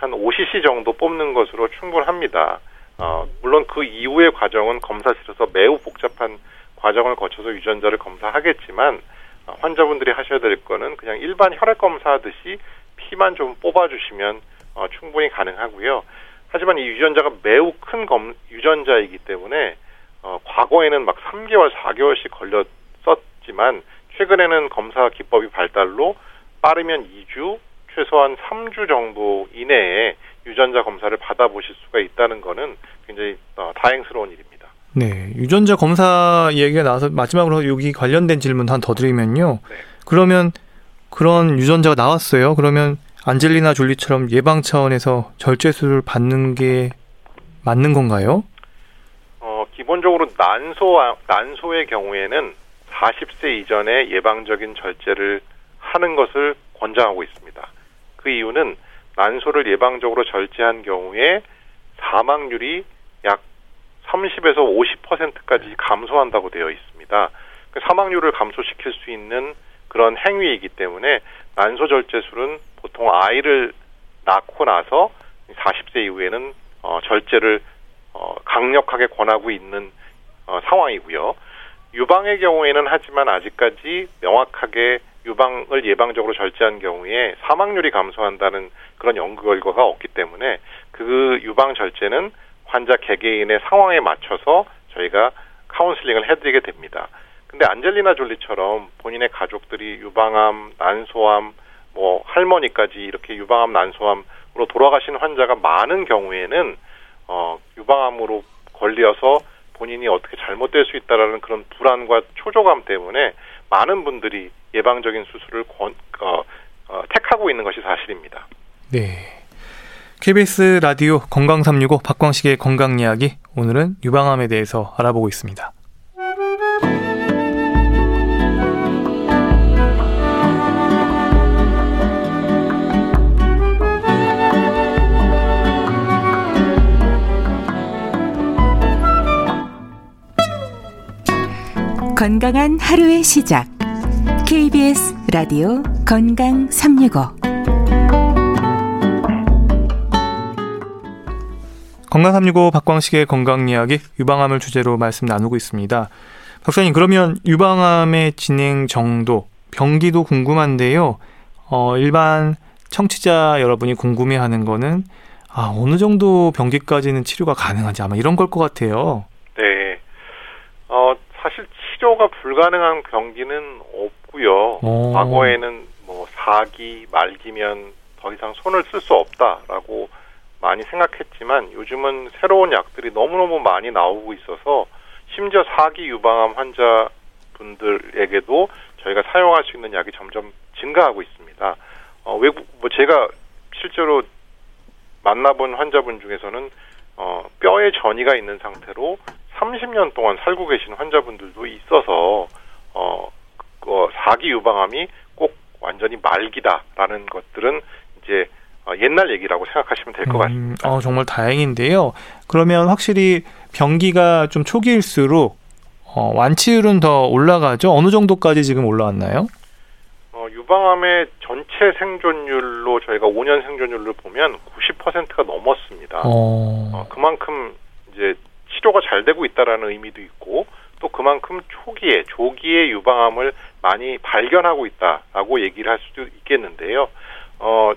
한 5cc 정도 뽑는 것으로 충분합니다. 어, 물론 그 이후의 과정은 검사실에서 매우 복잡한 과정을 거쳐서 유전자를 검사하겠지만 어, 환자분들이 하셔야 될 거는 그냥 일반 혈액 검사하듯이 피만 좀 뽑아주시면 어, 충분히 가능하고요. 하지만 이 유전자가 매우 큰 검, 유전자이기 때문에 어, 과거에는 막 3개월, 4개월씩 걸렸었지만 최근에는 검사 기법이 발달로 빠르면 2주, 최소한 3주 정도 이내에 유전자 검사를 받아보실 수가 있다는 것은 굉장히 어, 다행스러운 일입니다. 네, 유전자 검사 얘기가 나와서 마지막으로 여기 관련된 질문 한 더 드리면요. 네. 그러면 그런 유전자가 나왔어요. 그러면 안젤리나 졸리처럼 예방 차원에서 절제술을 받는 게 맞는 건가요? 어, 기본적으로 난소 난소의 경우에는 40세 이전에 예방적인 절제를 하는 것을 권장하고 있습니다. 그 이유는 난소를 예방적으로 절제한 경우에 사망률이 약 30에서 50%까지 감소한다고 되어 있습니다. 그 사망률을 감소시킬 수 있는 그런 행위이기 때문에 난소 절제술은 보통 아이를 낳고 나서 40세 이후에는 어, 절제를 어, 강력하게 권하고 있는 어, 상황이고요. 유방의 경우에는 하지만 아직까지 명확하게 유방을 예방적으로 절제한 경우에 사망률이 감소한다는 그런 연구 결과가 없기 때문에 그 유방 절제는 환자 개개인의 상황에 맞춰서 저희가 카운슬링을 해드리게 됩니다. 근데 안젤리나 졸리처럼 본인의 가족들이 유방암, 난소암, 뭐 할머니까지 이렇게 유방암, 난소암으로 돌아가신 환자가 많은 경우에는 어 유방암으로 걸려서 본인이 어떻게 잘못될 수 있다라는 그런 불안과 초조감 때문에 많은 분들이 예방적인 수술을 권, 어, 어, 택하고 있는 것이 사실입니다. 네. KBS 라디오 건강 365 박광식의 건강 이야기 오늘은 유방암에 대해서 알아보고 있습니다. 건강한 하루의 시작. KBS 라디오 건강 365. 건강 365 박광식의 건강 이야기 유방암을 주제로 말씀 나누고 있습니다. 박사님 그러면 유방암의 진행 정도, 병기도 궁금한데요. 어, 일반 청취자 여러분이 궁금해하는 거는 아, 어느 정도 병기까지는 치료가 가능한지 아마 이런 걸 것 같아요. 네. 어, 사실 치료가 불가능한 병기는 없고요. 오. 과거에는 뭐 4기, 말기면 더 이상 손을 쓸 수 없다라고 많이 생각했지만 요즘은 새로운 약들이 너무너무 많이 나오고 있어서 심지어 4기 유방암 환자 분들에게도 저희가 사용할 수 있는 약이 점점 증가하고 있습니다. 어, 외국 뭐 제가 실제로 만나본 환자분 중에서는 어, 뼈에 전이가 있는 상태로 30년 동안 살고 계신 환자분들도 있어서 어, 그 4기 유방암이 꼭 완전히 말기다라는 것들은 이제 어, 옛날 얘기라고 생각하시면 될 것 같습니다. 음, 어, 정말 다행인데요. 그러면 확실히 병기가 좀 초기일수록 어, 완치율은 더 올라가죠. 어느 정도까지 지금 올라왔나요? 어, 유방암의 전체 생존율로 저희가 5년 생존율을 보면 90%가 넘었습니다. 어, 어, 그만큼 이제 치료가 잘 되고 있다라는 의미도 있고 또 그만큼 초기에 조기에 유방암을 많이 발견하고 있다라고 얘기를 할 수도 있겠는데요. 어,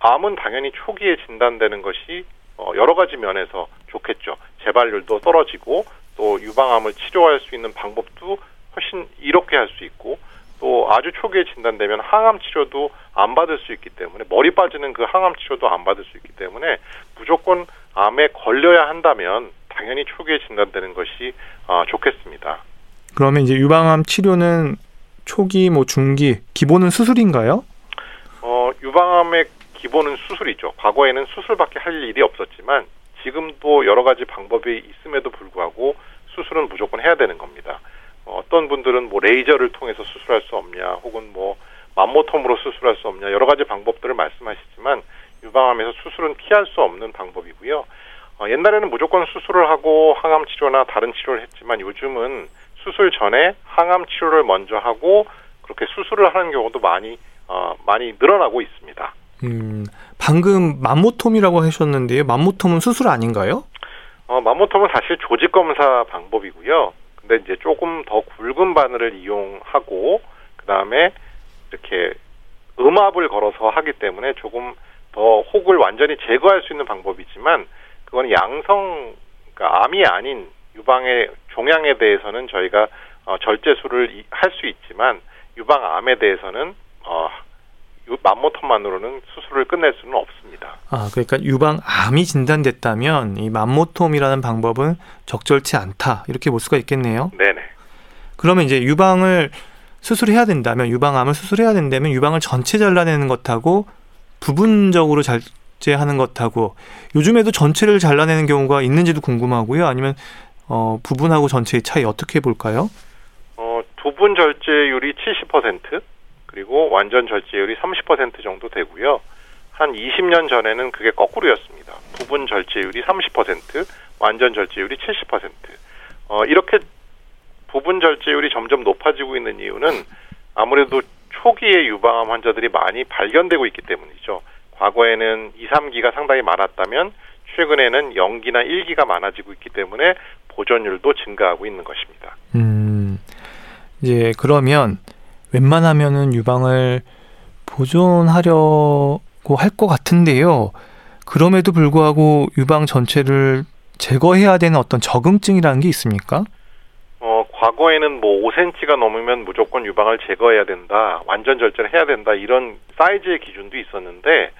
암은 당연히 초기에 진단되는 것이 어, 여러 가지 면에서 좋겠죠. 재발률도 떨어지고 또 유방암을 치료할 수 있는 방법도 훨씬 이롭게 할 수 있고 또 아주 초기에 진단되면 항암 치료도 안 받을 수 있기 때문에 머리 빠지는 그 항암 치료도 안 받을 수 있기 때문에 무조건 암에 걸려야 한다면 당연히 초기에 진단되는 것이 어, 좋겠습니다. 그러면 이제 유방암 치료는 초기, 뭐 중기, 기본은 수술인가요? 어, 유방암의 기본은 수술이죠. 과거에는 수술밖에 할 일이 없었지만 지금도 여러 가지 방법이 있음에도 불구하고 수술은 무조건 해야 되는 겁니다. 어, 어떤 분들은 뭐 레이저를 통해서 수술할 수 없냐, 혹은 뭐 맘모톰으로 수술할 수 없냐 여러 가지 방법들을 말씀하시지만 유방암에서 수술은 피할 수 없는 방법이고요. 어, 옛날에는 무조건 수술을 하고 항암 치료나 다른 치료를 했지만 요즘은 수술 전에 항암 치료를 먼저 하고 그렇게 수술을 하는 경우도 많이 어, 많이 늘어나고 있습니다. 음, 방금 맘모톰이라고 하셨는데요. 맘모톰은 수술 아닌가요? 어, 맘모톰은 사실 조직 검사 방법이고요. 근데 이제 조금 더 굵은 바늘을 이용하고 그 다음에 이렇게 음압을 걸어서 하기 때문에 조금 더 혹을 완전히 제거할 수 있는 방법이지만 그건 양성 그러니까 암이 아닌 유방의 종양에 대해서는 저희가 어, 절제술을 할 수 있지만 유방암에 대해서는 어, 맘모톰만으로는 수술을 끝낼 수는 없습니다. 아, 그러니까 유방암이 진단됐다면 이 맘모톰이라는 방법은 적절치 않다 이렇게 볼 수가 있겠네요. 네네. 그러면 이제 유방을 수술해야 된다면 유방암을 수술해야 된다면 유방을 전체 잘라내는 것하고 부분적으로 절제하는 것하고 요즘에도 전체를 잘라내는 경우가 있는지도 궁금하고요. 아니면 어, 부분하고 전체의 차이 어떻게 볼까요? 어, 부분 절제율이 70% 그리고 완전 절제율이 30% 정도 되고요. 한 20년 전에는 그게 거꾸로였습니다. 부분 절제율이 30%, 완전 절제율이 70%. 어, 이렇게 부분 절제율이 점점 높아지고 있는 이유는 아무래도 초기에 유방암 환자들이 많이 발견되고 있기 때문이죠. 과거에는 2, 3기가 상당히 많았다면 최근에는 0기나 1기가 많아지고 있기 때문에 보존율도 증가하고 있는 것입니다. 음, 이제 그러면 웬만하면은 유방을 보존하려고 할 것 같은데요. 그럼에도 불구하고 유방 전체를 제거해야 되는 어떤 적응증이라는 게 있습니까? 어, 과거에는 뭐 5cm가 넘으면 무조건 유방을 제거해야 된다, 완전 절제를 해야 된다, 이런 사이즈의 기준도 있었는데,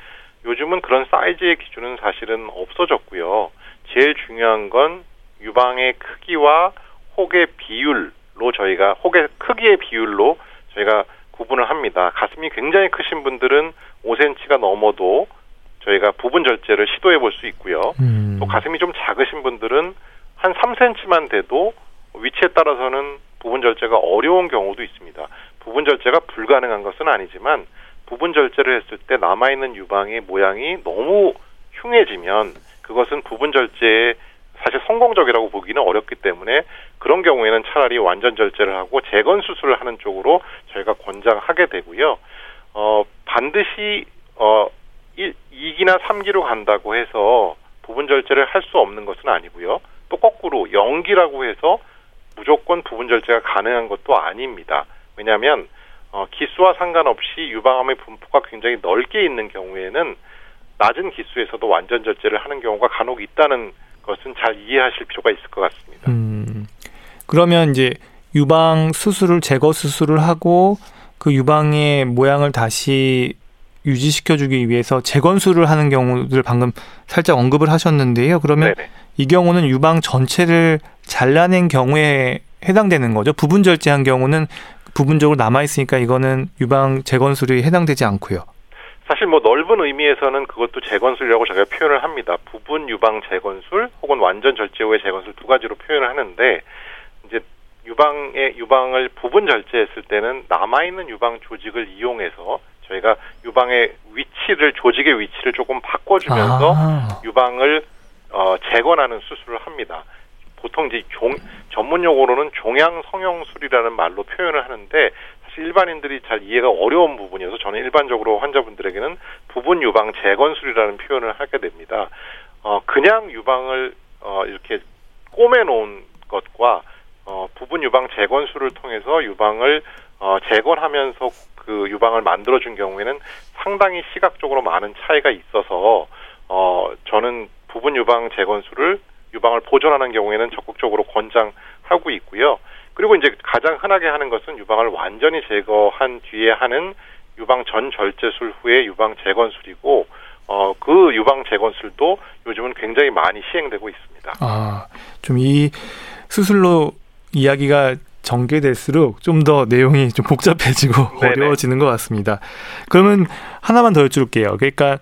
요즘은 그런 사이즈의 기준은 사실은 없어졌고요. 제일 중요한 건 유방의 크기와 혹의 비율로 저희가, 혹의 크기의 비율로 저희가 구분을 합니다. 가슴이 굉장히 크신 분들은 5cm가 넘어도 저희가 부분 절제를 시도해 볼 수 있고요. 음. 또 가슴이 좀 작으신 분들은 한 3cm만 돼도 위치에 따라서는 부분 절제가 어려운 경우도 있습니다. 부분 절제가 불가능한 것은 아니지만 부분 절제를 했을 때 남아 있는 유방의 모양이 너무 흉해지면 그것은 부분 절제에 사실 성공적이라고 보기는 어렵기 때문에 그런 경우에는 차라리 완전 절제를 하고 재건 수술을 하는 쪽으로 저희가 권장하게 되고요. 어, 반드시 어 1, 2기나 3기로 간다고 해서 부분 절제를 할 수 없는 것은 아니고요. 또 거꾸로 연기라고 해서 무조건 부분 절제가 가능한 것도 아닙니다. 왜냐하면 어, 기수와 상관없이 유방암의 분포가 굉장히 넓게 있는 경우에는 낮은 기수에서도 완전 절제를 하는 경우가 간혹 있다는 것은 잘 이해하실 필요가 있을 것 같습니다. 음, 그러면 이제 유방 수술을 제거 수술을 하고 그 유방의 모양을 다시 유지시켜주기 위해서 재건술을 하는 경우들 방금 살짝 언급을 하셨는데요. 그러면 네네. 이 경우는 유방 전체를 잘라낸 경우에 해당되는 거죠. 부분 절제한 경우는 부분적으로 남아 있으니까 이거는 유방 재건술이 해당되지 않고요. 사실 뭐 넓은 의미에서는 그것도 재건술이라고 저희가 표현을 합니다. 부분 유방 재건술 혹은 완전 절제 후의 재건술 두 가지로 표현을 하는데 이제 유방의 유방을 부분 절제했을 때는 남아 있는 유방 조직을 이용해서 저희가 유방의 위치를 조직의 위치를 조금 바꿔주면서 아. 유방을 어, 재건하는 수술을 합니다. 보통 이제 종, 전문 용어로는 종양 성형술이라는 말로 표현을 하는데 일반인들이 잘 이해가 어려운 부분이어서 저는 일반적으로 환자분들에게는 부분 유방 재건술이라는 표현을 하게 됩니다. 어, 그냥 유방을 어, 이렇게 꼬매 놓은 것과 어, 부분 유방 재건술을 통해서 유방을 어, 재건하면서 그 유방을 만들어준 경우에는 상당히 시각적으로 많은 차이가 있어서 어, 저는 부분 유방 재건술을 유방을 보존하는 경우에는 적극적으로 권장하고 있고요. 그리고 이제 가장 흔하게 하는 것은 유방을 완전히 제거한 뒤에 하는 유방 전 절제술 후에 유방 재건술이고 어, 그 유방 재건술도 요즘은 굉장히 많이 시행되고 있습니다. 아, 좀 이 수술로 이야기가 전개될수록 좀 더 내용이 좀 복잡해지고 네네. 어려워지는 것 같습니다. 그러면 하나만 더 여쭐게요. 그러니까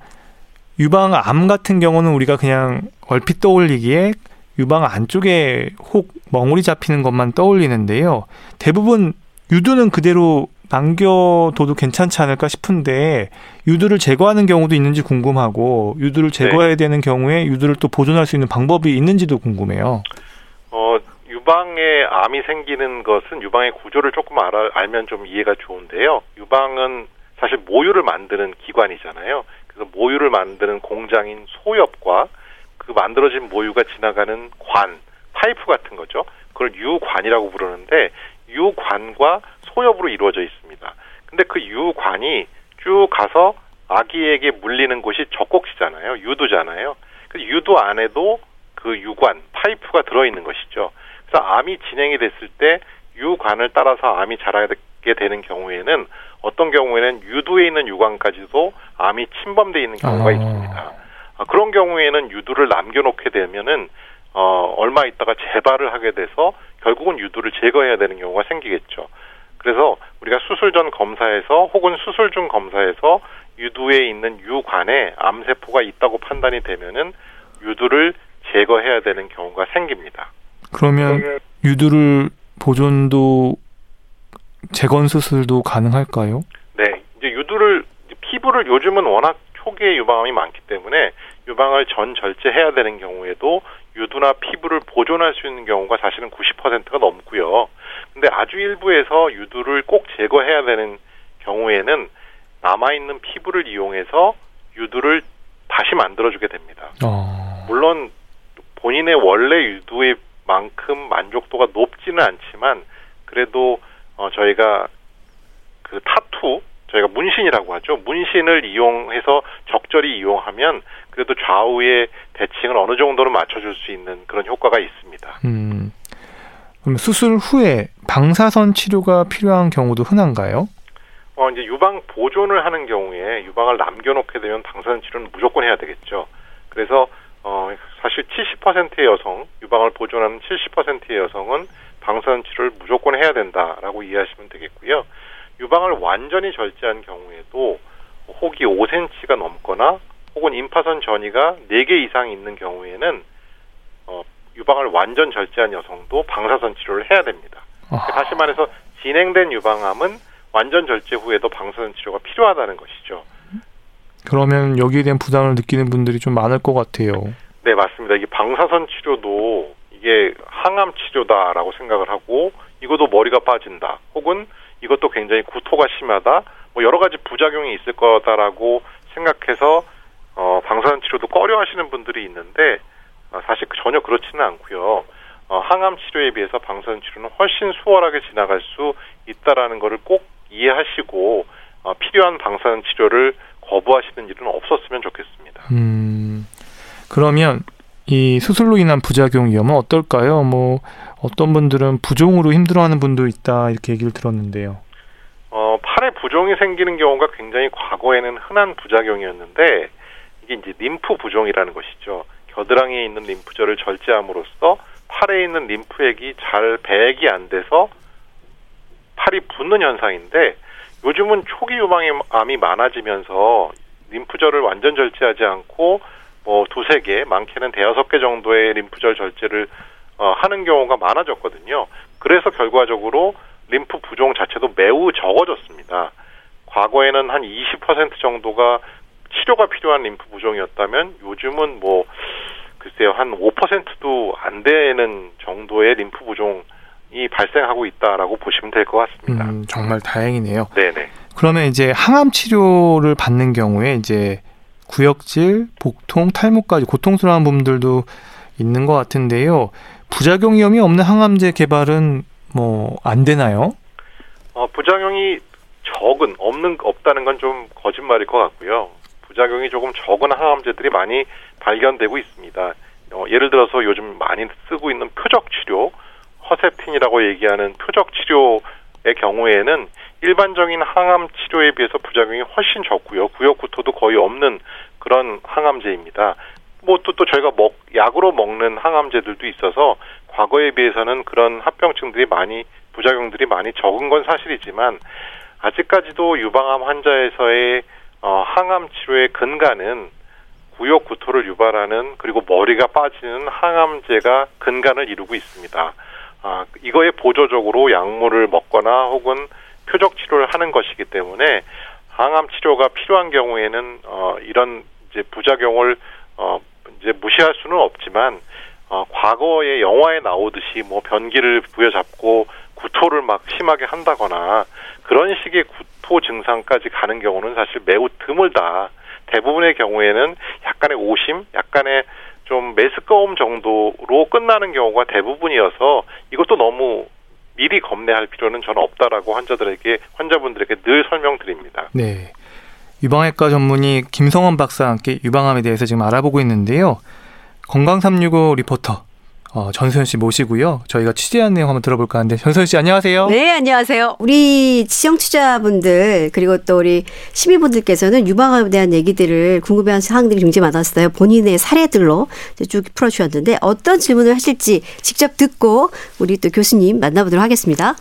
유방암 같은 경우는 우리가 그냥 얼핏 떠올리기에 유방 안쪽에 혹 멍울이 잡히는 것만 떠올리는데요. 대부분 유두는 그대로 남겨둬도 괜찮지 않을까 싶은데 유두를 제거하는 경우도 있는지 궁금하고 유두를 제거해야 네. 되는 경우에 유두를 또 보존할 수 있는 방법이 있는지도 궁금해요. 어, 유방에 암이 생기는 것은 유방의 구조를 조금 알아, 알면 좀 이해가 좋은데요. 유방은 사실 모유를 만드는 기관이잖아요. 그래서 모유를 만드는 공장인 소엽과 그 만들어진 모유가 지나가는 관, 파이프 같은 거죠. 그걸 유관이라고 부르는데 유관과 소엽으로 이루어져 있습니다. 근데 그 유관이 쭉 가서 아기에게 물리는 곳이 젖꼭지잖아요. 유두잖아요. 그 유두 안에도 그그 유관, 파이프가 들어있는 것이죠. 그래서 암이 진행이 됐을 때 유관을 따라서 암이 자라게 되는 경우에는 어떤 경우에는 유두에 있는 유관까지도 암이 침범돼 있는 경우가 아. 있습니다. 아, 그런 경우에는 유두를 남겨놓게 되면은 어, 얼마 있다가 재발을 하게 돼서 결국은 유두를 제거해야 되는 경우가 생기겠죠. 그래서 우리가 수술 전 검사에서 혹은 수술 중 검사에서 유두에 있는 유관에 암세포가 있다고 판단이 되면은 유두를 제거해야 되는 경우가 생깁니다. 그러면 유두를 보존도 재건 수술도 가능할까요? 네, 이제 유두를 피부를 요즘은 워낙 초기에 유방암이 많기 때문에 유방을 전 절제해야 되는 경우에도 유두나 피부를 보존할 수 있는 경우가 사실은 90%가 넘고요. 근데 아주 일부에서 유두를 꼭 제거해야 되는 경우에는 남아 있는 피부를 이용해서 유두를 다시 만들어주게 됩니다. 어. 물론 본인의 원래 유두의 만큼 만족도가 높지는 않지만 그래도 어 저희가 그 타투 저희가 문신이라고 하죠. 문신을 이용해서 적절히 이용하면 그래도 좌우의 대칭을 어느 정도는 맞춰줄 수 있는 그런 효과가 있습니다. 음. 그럼 수술 후에 방사선 치료가 필요한 경우도 흔한가요? 어 이제 유방 보존을 하는 경우에 유방을 남겨놓게 되면 방사선 치료는 무조건 해야 되겠죠. 그래서 어 사실 70%의 여성 유방을 보존하는 70%의 여성은 방사선 치료를 무조건 해야 된다라고 이해하시면 되겠고요. 유방을 완전히 절제한 경우에도 혹이 5cm가 넘거나 혹은 임파선 전이가 4개 이상 있는 경우에는 어, 유방을 완전 절제한 여성도 방사선 치료를 해야 됩니다. 아, 다시 말해서 진행된 유방암은 완전 절제 후에도 방사선 치료가 필요하다는 것이죠. 그러면 여기에 대한 부담을 느끼는 분들이 좀 많을 것 같아요. 네, 맞습니다. 이게 방사선 치료도 이게 항암 치료다라고 생각을 하고 이것도 머리가 빠진다. 혹은 이것도 굉장히 구토가 심하다. 뭐 여러 가지 부작용이 있을 거다라고 생각해서 어, 방사선 치료도 꺼려 하시는 분들이 있는데 어, 사실 전혀 그렇지는 않고요. 어, 항암 치료에 비해서 방사선 치료는 훨씬 수월하게 지나갈 수 있다라는 것을 꼭 이해하시고 어, 필요한 방사선 치료를 거부하시는 일은 없었으면 좋겠습니다. 음. 그러면 이 수술로 인한 부작용 위험은 어떨까요? 뭐 어떤 분들은 부종으로 힘들어하는 분도 있다 이렇게 얘기를 들었는데요. 어, 팔에 부종이 생기는 경우가 굉장히 과거에는 흔한 부작용이었는데 이게 이제 림프 부종이라는 것이죠. 겨드랑이에 있는 림프절을 절제함으로써 팔에 있는 림프액이 잘 배액이 안 돼서 팔이 붓는 현상인데 요즘은 초기 유방암이 많아지면서 림프절을 완전 절제하지 않고 뭐 두세 개, 많게는 대여섯 개 정도의 림프절 절제를 어, 하는 경우가 많아졌거든요. 그래서 결과적으로 림프 부종 자체도 매우 적어졌습니다. 과거에는 한 20% 정도가 치료가 필요한 림프 부종이었다면 요즘은 뭐 글쎄요 한 5%도 안 되는 정도의 림프 부종이 발생하고 있다라고 보시면 될 것 같습니다. 음, 정말 다행이네요. 네네. 그러면 이제 항암 치료를 받는 경우에 이제 구역질, 복통, 탈모까지 고통스러운 부분들도 있는 것 같은데요. 부작용 위험이 없는 항암제 개발은 뭐 안 되나요? 어, 부작용이 적은 없는 없다는 건 좀 거짓말일 것 같고요. 부작용이 조금 적은 항암제들이 많이 발견되고 있습니다. 어, 예를 들어서 요즘 많이 쓰고 있는 표적 치료, 허세핀이라고 얘기하는 표적 치료의 경우에는 일반적인 항암 치료에 비해서 부작용이 훨씬 적고요. 구역 구토도 거의 없는 그런 항암제입니다. 뭐 또 또 저희가 먹 약으로 먹는 항암제들도 있어서 과거에 비해서는 그런 합병증들이 많이 부작용들이 많이 적은 건 사실이지만 아직까지도 유방암 환자에서의 어, 항암 치료의 근간은 구역 구토를 유발하는 그리고 머리가 빠지는 항암제가 근간을 이루고 있습니다. 아, 이거에 보조적으로 약물을 먹거나 혹은 표적 치료를 하는 것이기 때문에 항암 치료가 필요한 경우에는 어, 이런 이제 부작용을 어, 이제 무시할 수는 없지만 어, 과거에 영화에 나오듯이 뭐 변기를 부여잡고 구토를 막 심하게 한다거나 그런 식의 구토 증상까지 가는 경우는 사실 매우 드물다. 대부분의 경우에는 약간의 오심, 약간의 좀 메스꺼움 정도로 끝나는 경우가 대부분이어서 이것도 너무 미리 겁내할 필요는 저는 없다라고 환자들에게 환자분들에게 늘 설명드립니다. 네. 유방외과 전문의 김성원 박사와 함께 유방암에 대해서 지금 알아보고 있는데요. 건강 365 리포터 어, 전소연 씨 모시고요. 저희가 취재한 내용 한번 들어볼까 하는데 전소연 씨 안녕하세요. 네, 안녕하세요. 우리 시청 투자분들 그리고 또 우리 시민분들께서는 유방암에 대한 얘기들을 궁금해하는 사항들이 굉장히 많았어요. 본인의 사례들로 쭉 풀어주셨는데 어떤 질문을 하실지 직접 듣고 우리 또 교수님 만나보도록 하겠습니다.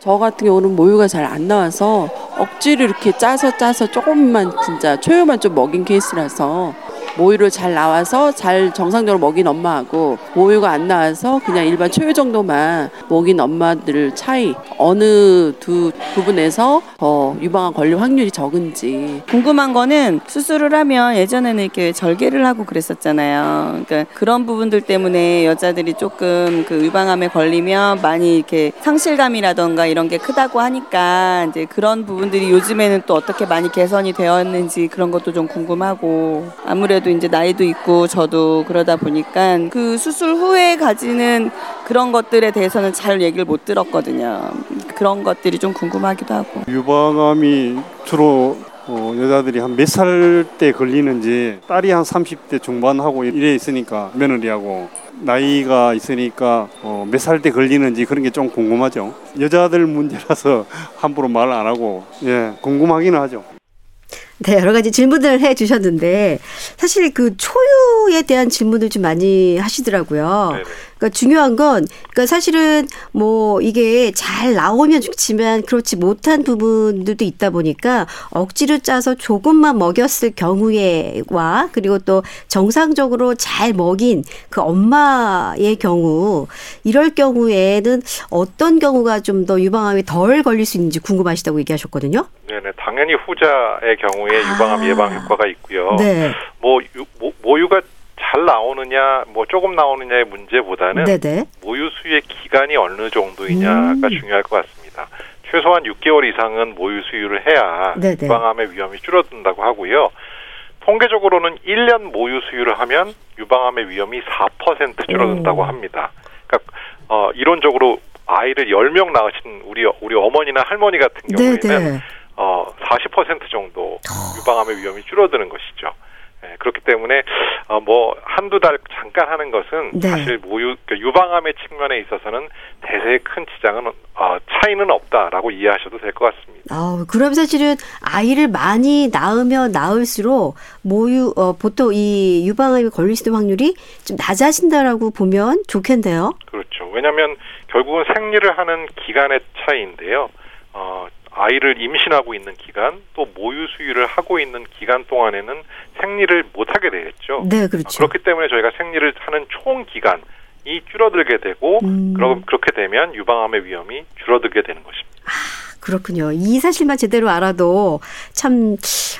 저 같은 경우는 모유가 잘 안 나와서 억지로 이렇게 짜서 짜서 조금만 진짜 초유만 좀 먹인 케이스라서 모유를 잘 나와서 잘 정상적으로 먹인 엄마하고 모유가 안 나와서 그냥 일반 초유 정도만 먹인 엄마들 차이. 어느 두 부분에서 더 유방암 걸릴 확률이 적은지. 궁금한 거는 수술을 하면 예전에는 이렇게 절개를 하고 그랬었잖아요. 그러니까 그런 부분들 때문에 여자들이 조금 그 유방암에 걸리면 많이 이렇게 상실감이라던가 이런 게 크다고 하니까 이제 그런 부분들이 요즘에는 또 어떻게 많이 개선이 되었는지 그런 것도 좀 궁금하고. 아무래도 이제 나이도 있고 저도 그러다 보니까 그 수술 후에 가지는 그런 것들에 대해서는 잘 얘기를 못 들었거든요. 그런 것들이 좀 궁금하기도 하고. 유방암이 주로 어, 여자들이 한 몇 살 때 걸리는지 딸이 한 30대 중반하고 이래 있으니까 며느리하고 나이가 있으니까 어, 몇 살 때 걸리는지 그런 게 좀 궁금하죠. 여자들 문제라서 함부로 말 안 하고 예 궁금하기는 하죠. 네, 여러 가지 질문을 해 주셨는데 사실 그 초유에 대한 질문을 좀 많이 하시더라고요. 네네. 그러니까 중요한 건 그러니까 사실은 뭐 이게 잘 나오면 좋지만 그렇지 못한 부분들도 있다 보니까 억지로 짜서 조금만 먹였을 경우에와 그리고 또 정상적으로 잘 먹인 그 엄마의 경우 이럴 경우에는 어떤 경우가 좀 더 유방암이 덜 걸릴 수 있는지 궁금하시다고 얘기하셨거든요. 네네. 당연히 후자의 경우에 아. 유방암 예방 효과가 있고요. 네. 뭐 유, 모, 모유가 잘 나오느냐, 뭐 조금 나오느냐의 문제보다는 네네. 모유 수유의 기간이 어느 정도이냐가 음. 중요할 것 같습니다. 최소한 6개월 이상은 모유 수유를 해야 네네. 유방암의 위험이 줄어든다고 하고요. 통계적으로는 1년 모유 수유를 하면 유방암의 위험이 4% 줄어든다고 오. 합니다. 그러니까 어, 이론적으로 아이를 10명 낳으신 우리 우리 어머니나 할머니 같은 경우에는 네네. 어, 40% 정도 유방암의 위험이 줄어드는 것이죠. 예, 그렇기 때문에 어, 뭐 한두 달 잠깐 하는 것은 네. 사실 모유 그 유방암의 측면에 있어서는 대세에 큰 지장은 어, 차이는 없다라고 이해하셔도 될 것 같습니다. 아, 그럼 사실은 아이를 많이 낳으면 낳을수록 모유 어, 보통 이수 있는 확률이 좀 낮아진다라고 보면 좋겠네요. 그렇죠. 왜냐하면 결국은 생리를 하는 기간의 차이인데요. 어, 아이를 임신하고 있는 기간 또 모유 수유를 하고 있는 기간 동안에는 생리를 못 하게 되겠죠. 네, 그렇죠. 그렇기 때문에 저희가 생리를 하는 총 기간 이 줄어들게 되고 음. 그러, 그렇게 되면 유방암의 위험이 줄어들게 되는 것입니다. 그렇군요. 이 사실만 제대로 알아도 참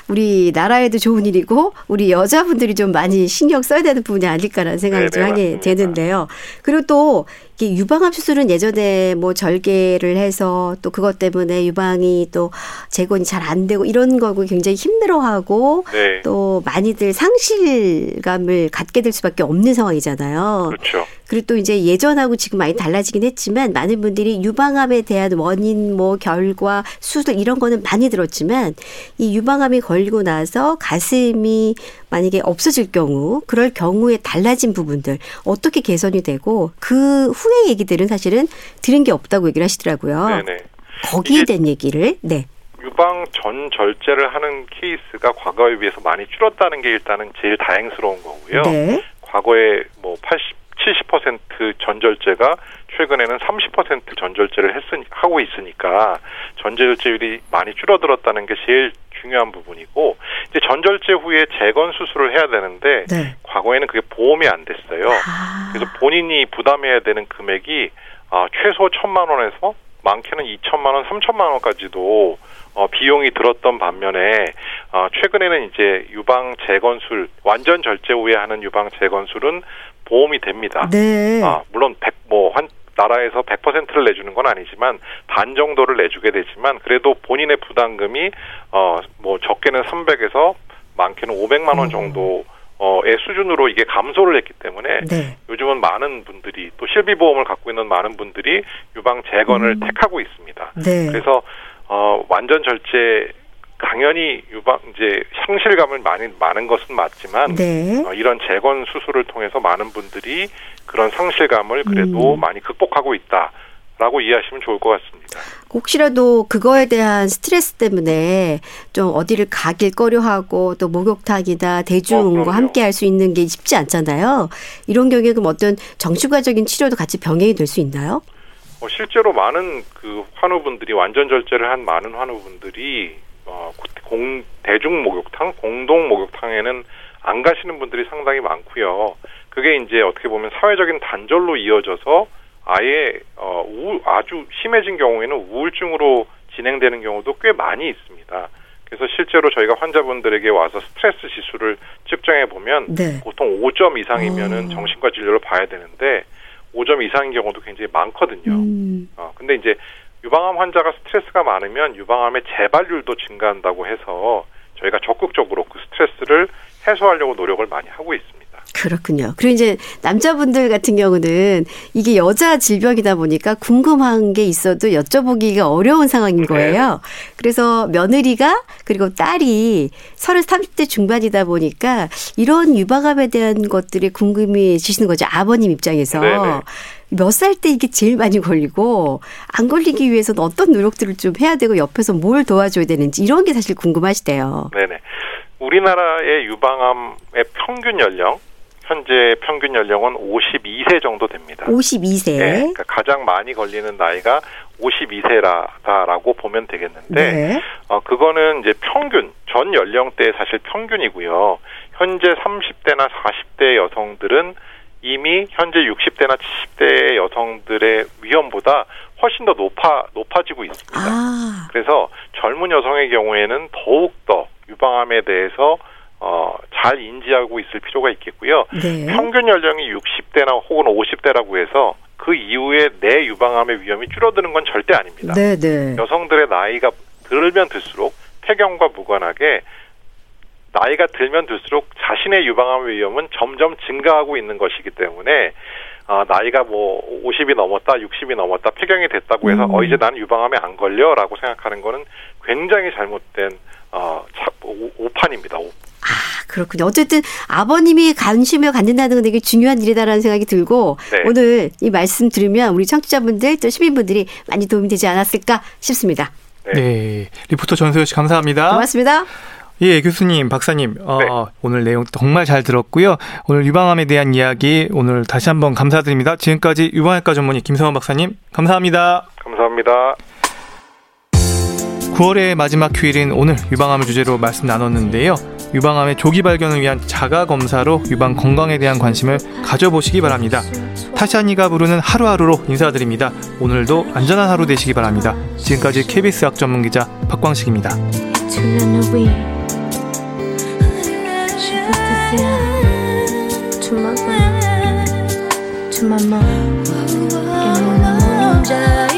우리 나라에도 좋은 일이고 우리 여자분들이 좀 많이 신경 써야 되는 부분이 아닐까라는 생각이 네네, 좀 하게 맞습니다. 되는데요. 그리고 또 유방암 수술은 예전에 뭐 절개를 해서 또 그것 때문에 유방이 또 재건이 잘 안 되고 이런 거고 굉장히 힘들어하고 네, 또 많이들 상실감을 갖게 될 수밖에 없는 상황이잖아요. 그렇죠. 그리고 또 이제 예전하고 지금 많이 달라지긴 했지만 많은 분들이 유방암에 대한 원인 뭐 결과 수술 이런 거는 많이 들었지만 이 유방암이 걸리고 나서 가슴이 만약에 없어질 경우 그럴 경우에 달라진 부분들 어떻게 개선이 되고 그 후의 얘기들은 사실은 들은 게 없다고 얘기를 하시더라고요. 네네. 거기에 대한 얘기를 네. 유방 전 절제를 하는 케이스가 과거에 비해서 많이 줄었다는 게 일단은 제일 다행스러운 거고요. 네. 과거에 뭐 80, 70% 전절제가 최근에는 30% 전절제를 했으니 하고 있으니까 전절제율이 많이 줄어들었다는 게 제일 중요한 부분이고 이제 전절제 후에 재건 수술을 해야 되는데 네. 과거에는 그게 보험이 안 됐어요. 아. 그래서 본인이 부담해야 되는 금액이 어, 최소 천만 원에서 많게는 이천만 원, 삼천만 원까지도 어, 비용이 들었던 반면에 어, 최근에는 이제 유방 재건술 완전 절제 후에 하는 유방 재건술은 보험이 됩니다. 네. 아, 물론 100, 뭐, 한, 나라에서 100%를 내주는 건 아니지만, 반 정도를 내주게 되지만, 그래도 본인의 부담금이, 어, 뭐, 적게는 300에서 많게는 500만 원 음. 정도, 어의 수준으로 이게 감소를 했기 때문에, 네. 요즘은 많은 분들이, 또 실비 보험을 갖고 있는 많은 분들이 유방 재건을 음. 택하고 있습니다. 네. 그래서, 어, 완전 절제, 당연히 유방 이제 상실감을 많이 많은 것은 맞지만 네. 어, 이런 재건 수술을 통해서 많은 분들이 그런 상실감을 그래도 음. 많이 극복하고 있다 라고 이해하시면 좋을 것 같습니다. 혹시라도 그거에 대한 스트레스 때문에 좀 어디를 가길 꺼려하고 또 목욕탕이나 어, 대중과 그럼요. 함께 할 수 있는 게 쉽지 않잖아요. 이런 경우에 그럼 어떤 정신과적인 치료도 같이 병행이 될 수 있나요? 어, 실제로 많은 그 환우분들이 완전 절제를 한 많은 환우분들이 어, 공 대중 목욕탕, 공동 목욕탕에는 안 가시는 분들이 상당히 많고요. 그게 이제 어떻게 보면 사회적인 단절로 이어져서 아예 어, 우, 아주 심해진 경우에는 우울증으로 진행되는 경우도 꽤 많이 있습니다. 그래서 실제로 저희가 환자분들에게 와서 스트레스 지수를 측정해 보면 네. 보통 5점 이상이면은 어. 정신과 진료를 봐야 되는데 5점 이상인 경우도 굉장히 많거든요. 음. 어, 근데 이제 유방암 환자가 스트레스가 많으면 유방암의 재발률도 증가한다고 해서 저희가 적극적으로 그 스트레스를 해소하려고 노력을 많이 하고 있습니다. 그렇군요. 그리고 이제 남자분들 같은 경우는 이게 여자 질병이다 보니까 궁금한 게 있어도 여쭤보기가 어려운 상황인 거예요. 그래서 며느리가 그리고 딸이 서른 30대 중반이다 보니까 이런 유방암에 대한 것들이 궁금해지시는 거죠. 아버님 입장에서. 네네. 몇 살 때 이게 제일 많이 걸리고 안 걸리기 위해서는 어떤 노력들을 좀 해야 되고 옆에서 뭘 도와줘야 되는지 이런 게 사실 궁금하시대요. 네네. 우리나라의 유방암의 평균 연령 현재 평균 연령은 52세 정도 됩니다. 52세. 네, 그러니까 가장 많이 걸리는 나이가 52세라고 보면 되겠는데 네. 어, 그거는 이제 평균, 전 연령대의 사실 평균이고요. 현재 30대나 40대 여성들은 이미 현재 60대나 70대 여성들의 위험보다 훨씬 더 높아, 높아지고 있습니다. 아. 그래서 젊은 여성의 경우에는 더욱 더 유방암에 대해서 어, 잘 인지하고 있을 필요가 있겠고요. 네. 평균 연령이 60대나 혹은 50대라고 해서 그 이후에 내 유방암의 위험이 줄어드는 건 절대 아닙니다. 네, 네. 여성들의 나이가 들면 들수록 폐경과 무관하게 나이가 들면 들수록 자신의 유방암의 위험은 점점 증가하고 있는 것이기 때문에 아, 나이가 뭐 50이 넘었다, 60이 넘었다, 폐경이 됐다고 해서 음. 어 이제 나는 유방암에 안 걸려라고 생각하는 거는 굉장히 잘못된 어 차, 오, 오판입니다. 오, 아, 그렇군요. 어쨌든 아버님이 관심을 갖는다는 건 되게 중요한 일이다라는 생각이 들고 네. 오늘 이 말씀 들으면 우리 청취자분들 또 시민분들이 많이 도움이 되지 않았을까 싶습니다. 네. 네. 리포터 전소연 씨 감사합니다. 고맙습니다. 예, 교수님, 박사님, 어, 네. 오늘 내용 정말 잘 들었고요. 오늘 유방암에 대한 이야기 오늘 다시 한번 감사드립니다. 지금까지 유방외과 전문의 김성원 박사님, 감사합니다. 감사합니다. 9월의 마지막 휴일인 오늘 유방암을 주제로 말씀 나눴는데요. 유방암의 조기 발견을 위한 자가 검사로 유방 건강에 대한 관심을 가져보시기 바랍니다. 타샤니가 부르는 하루하루로 인사드립니다. 오늘도 안전한 하루 되시기 바랍니다. 지금까지 KBS 학 전문 기자 박광식입니다. To to my mom, to my mom, and when I'm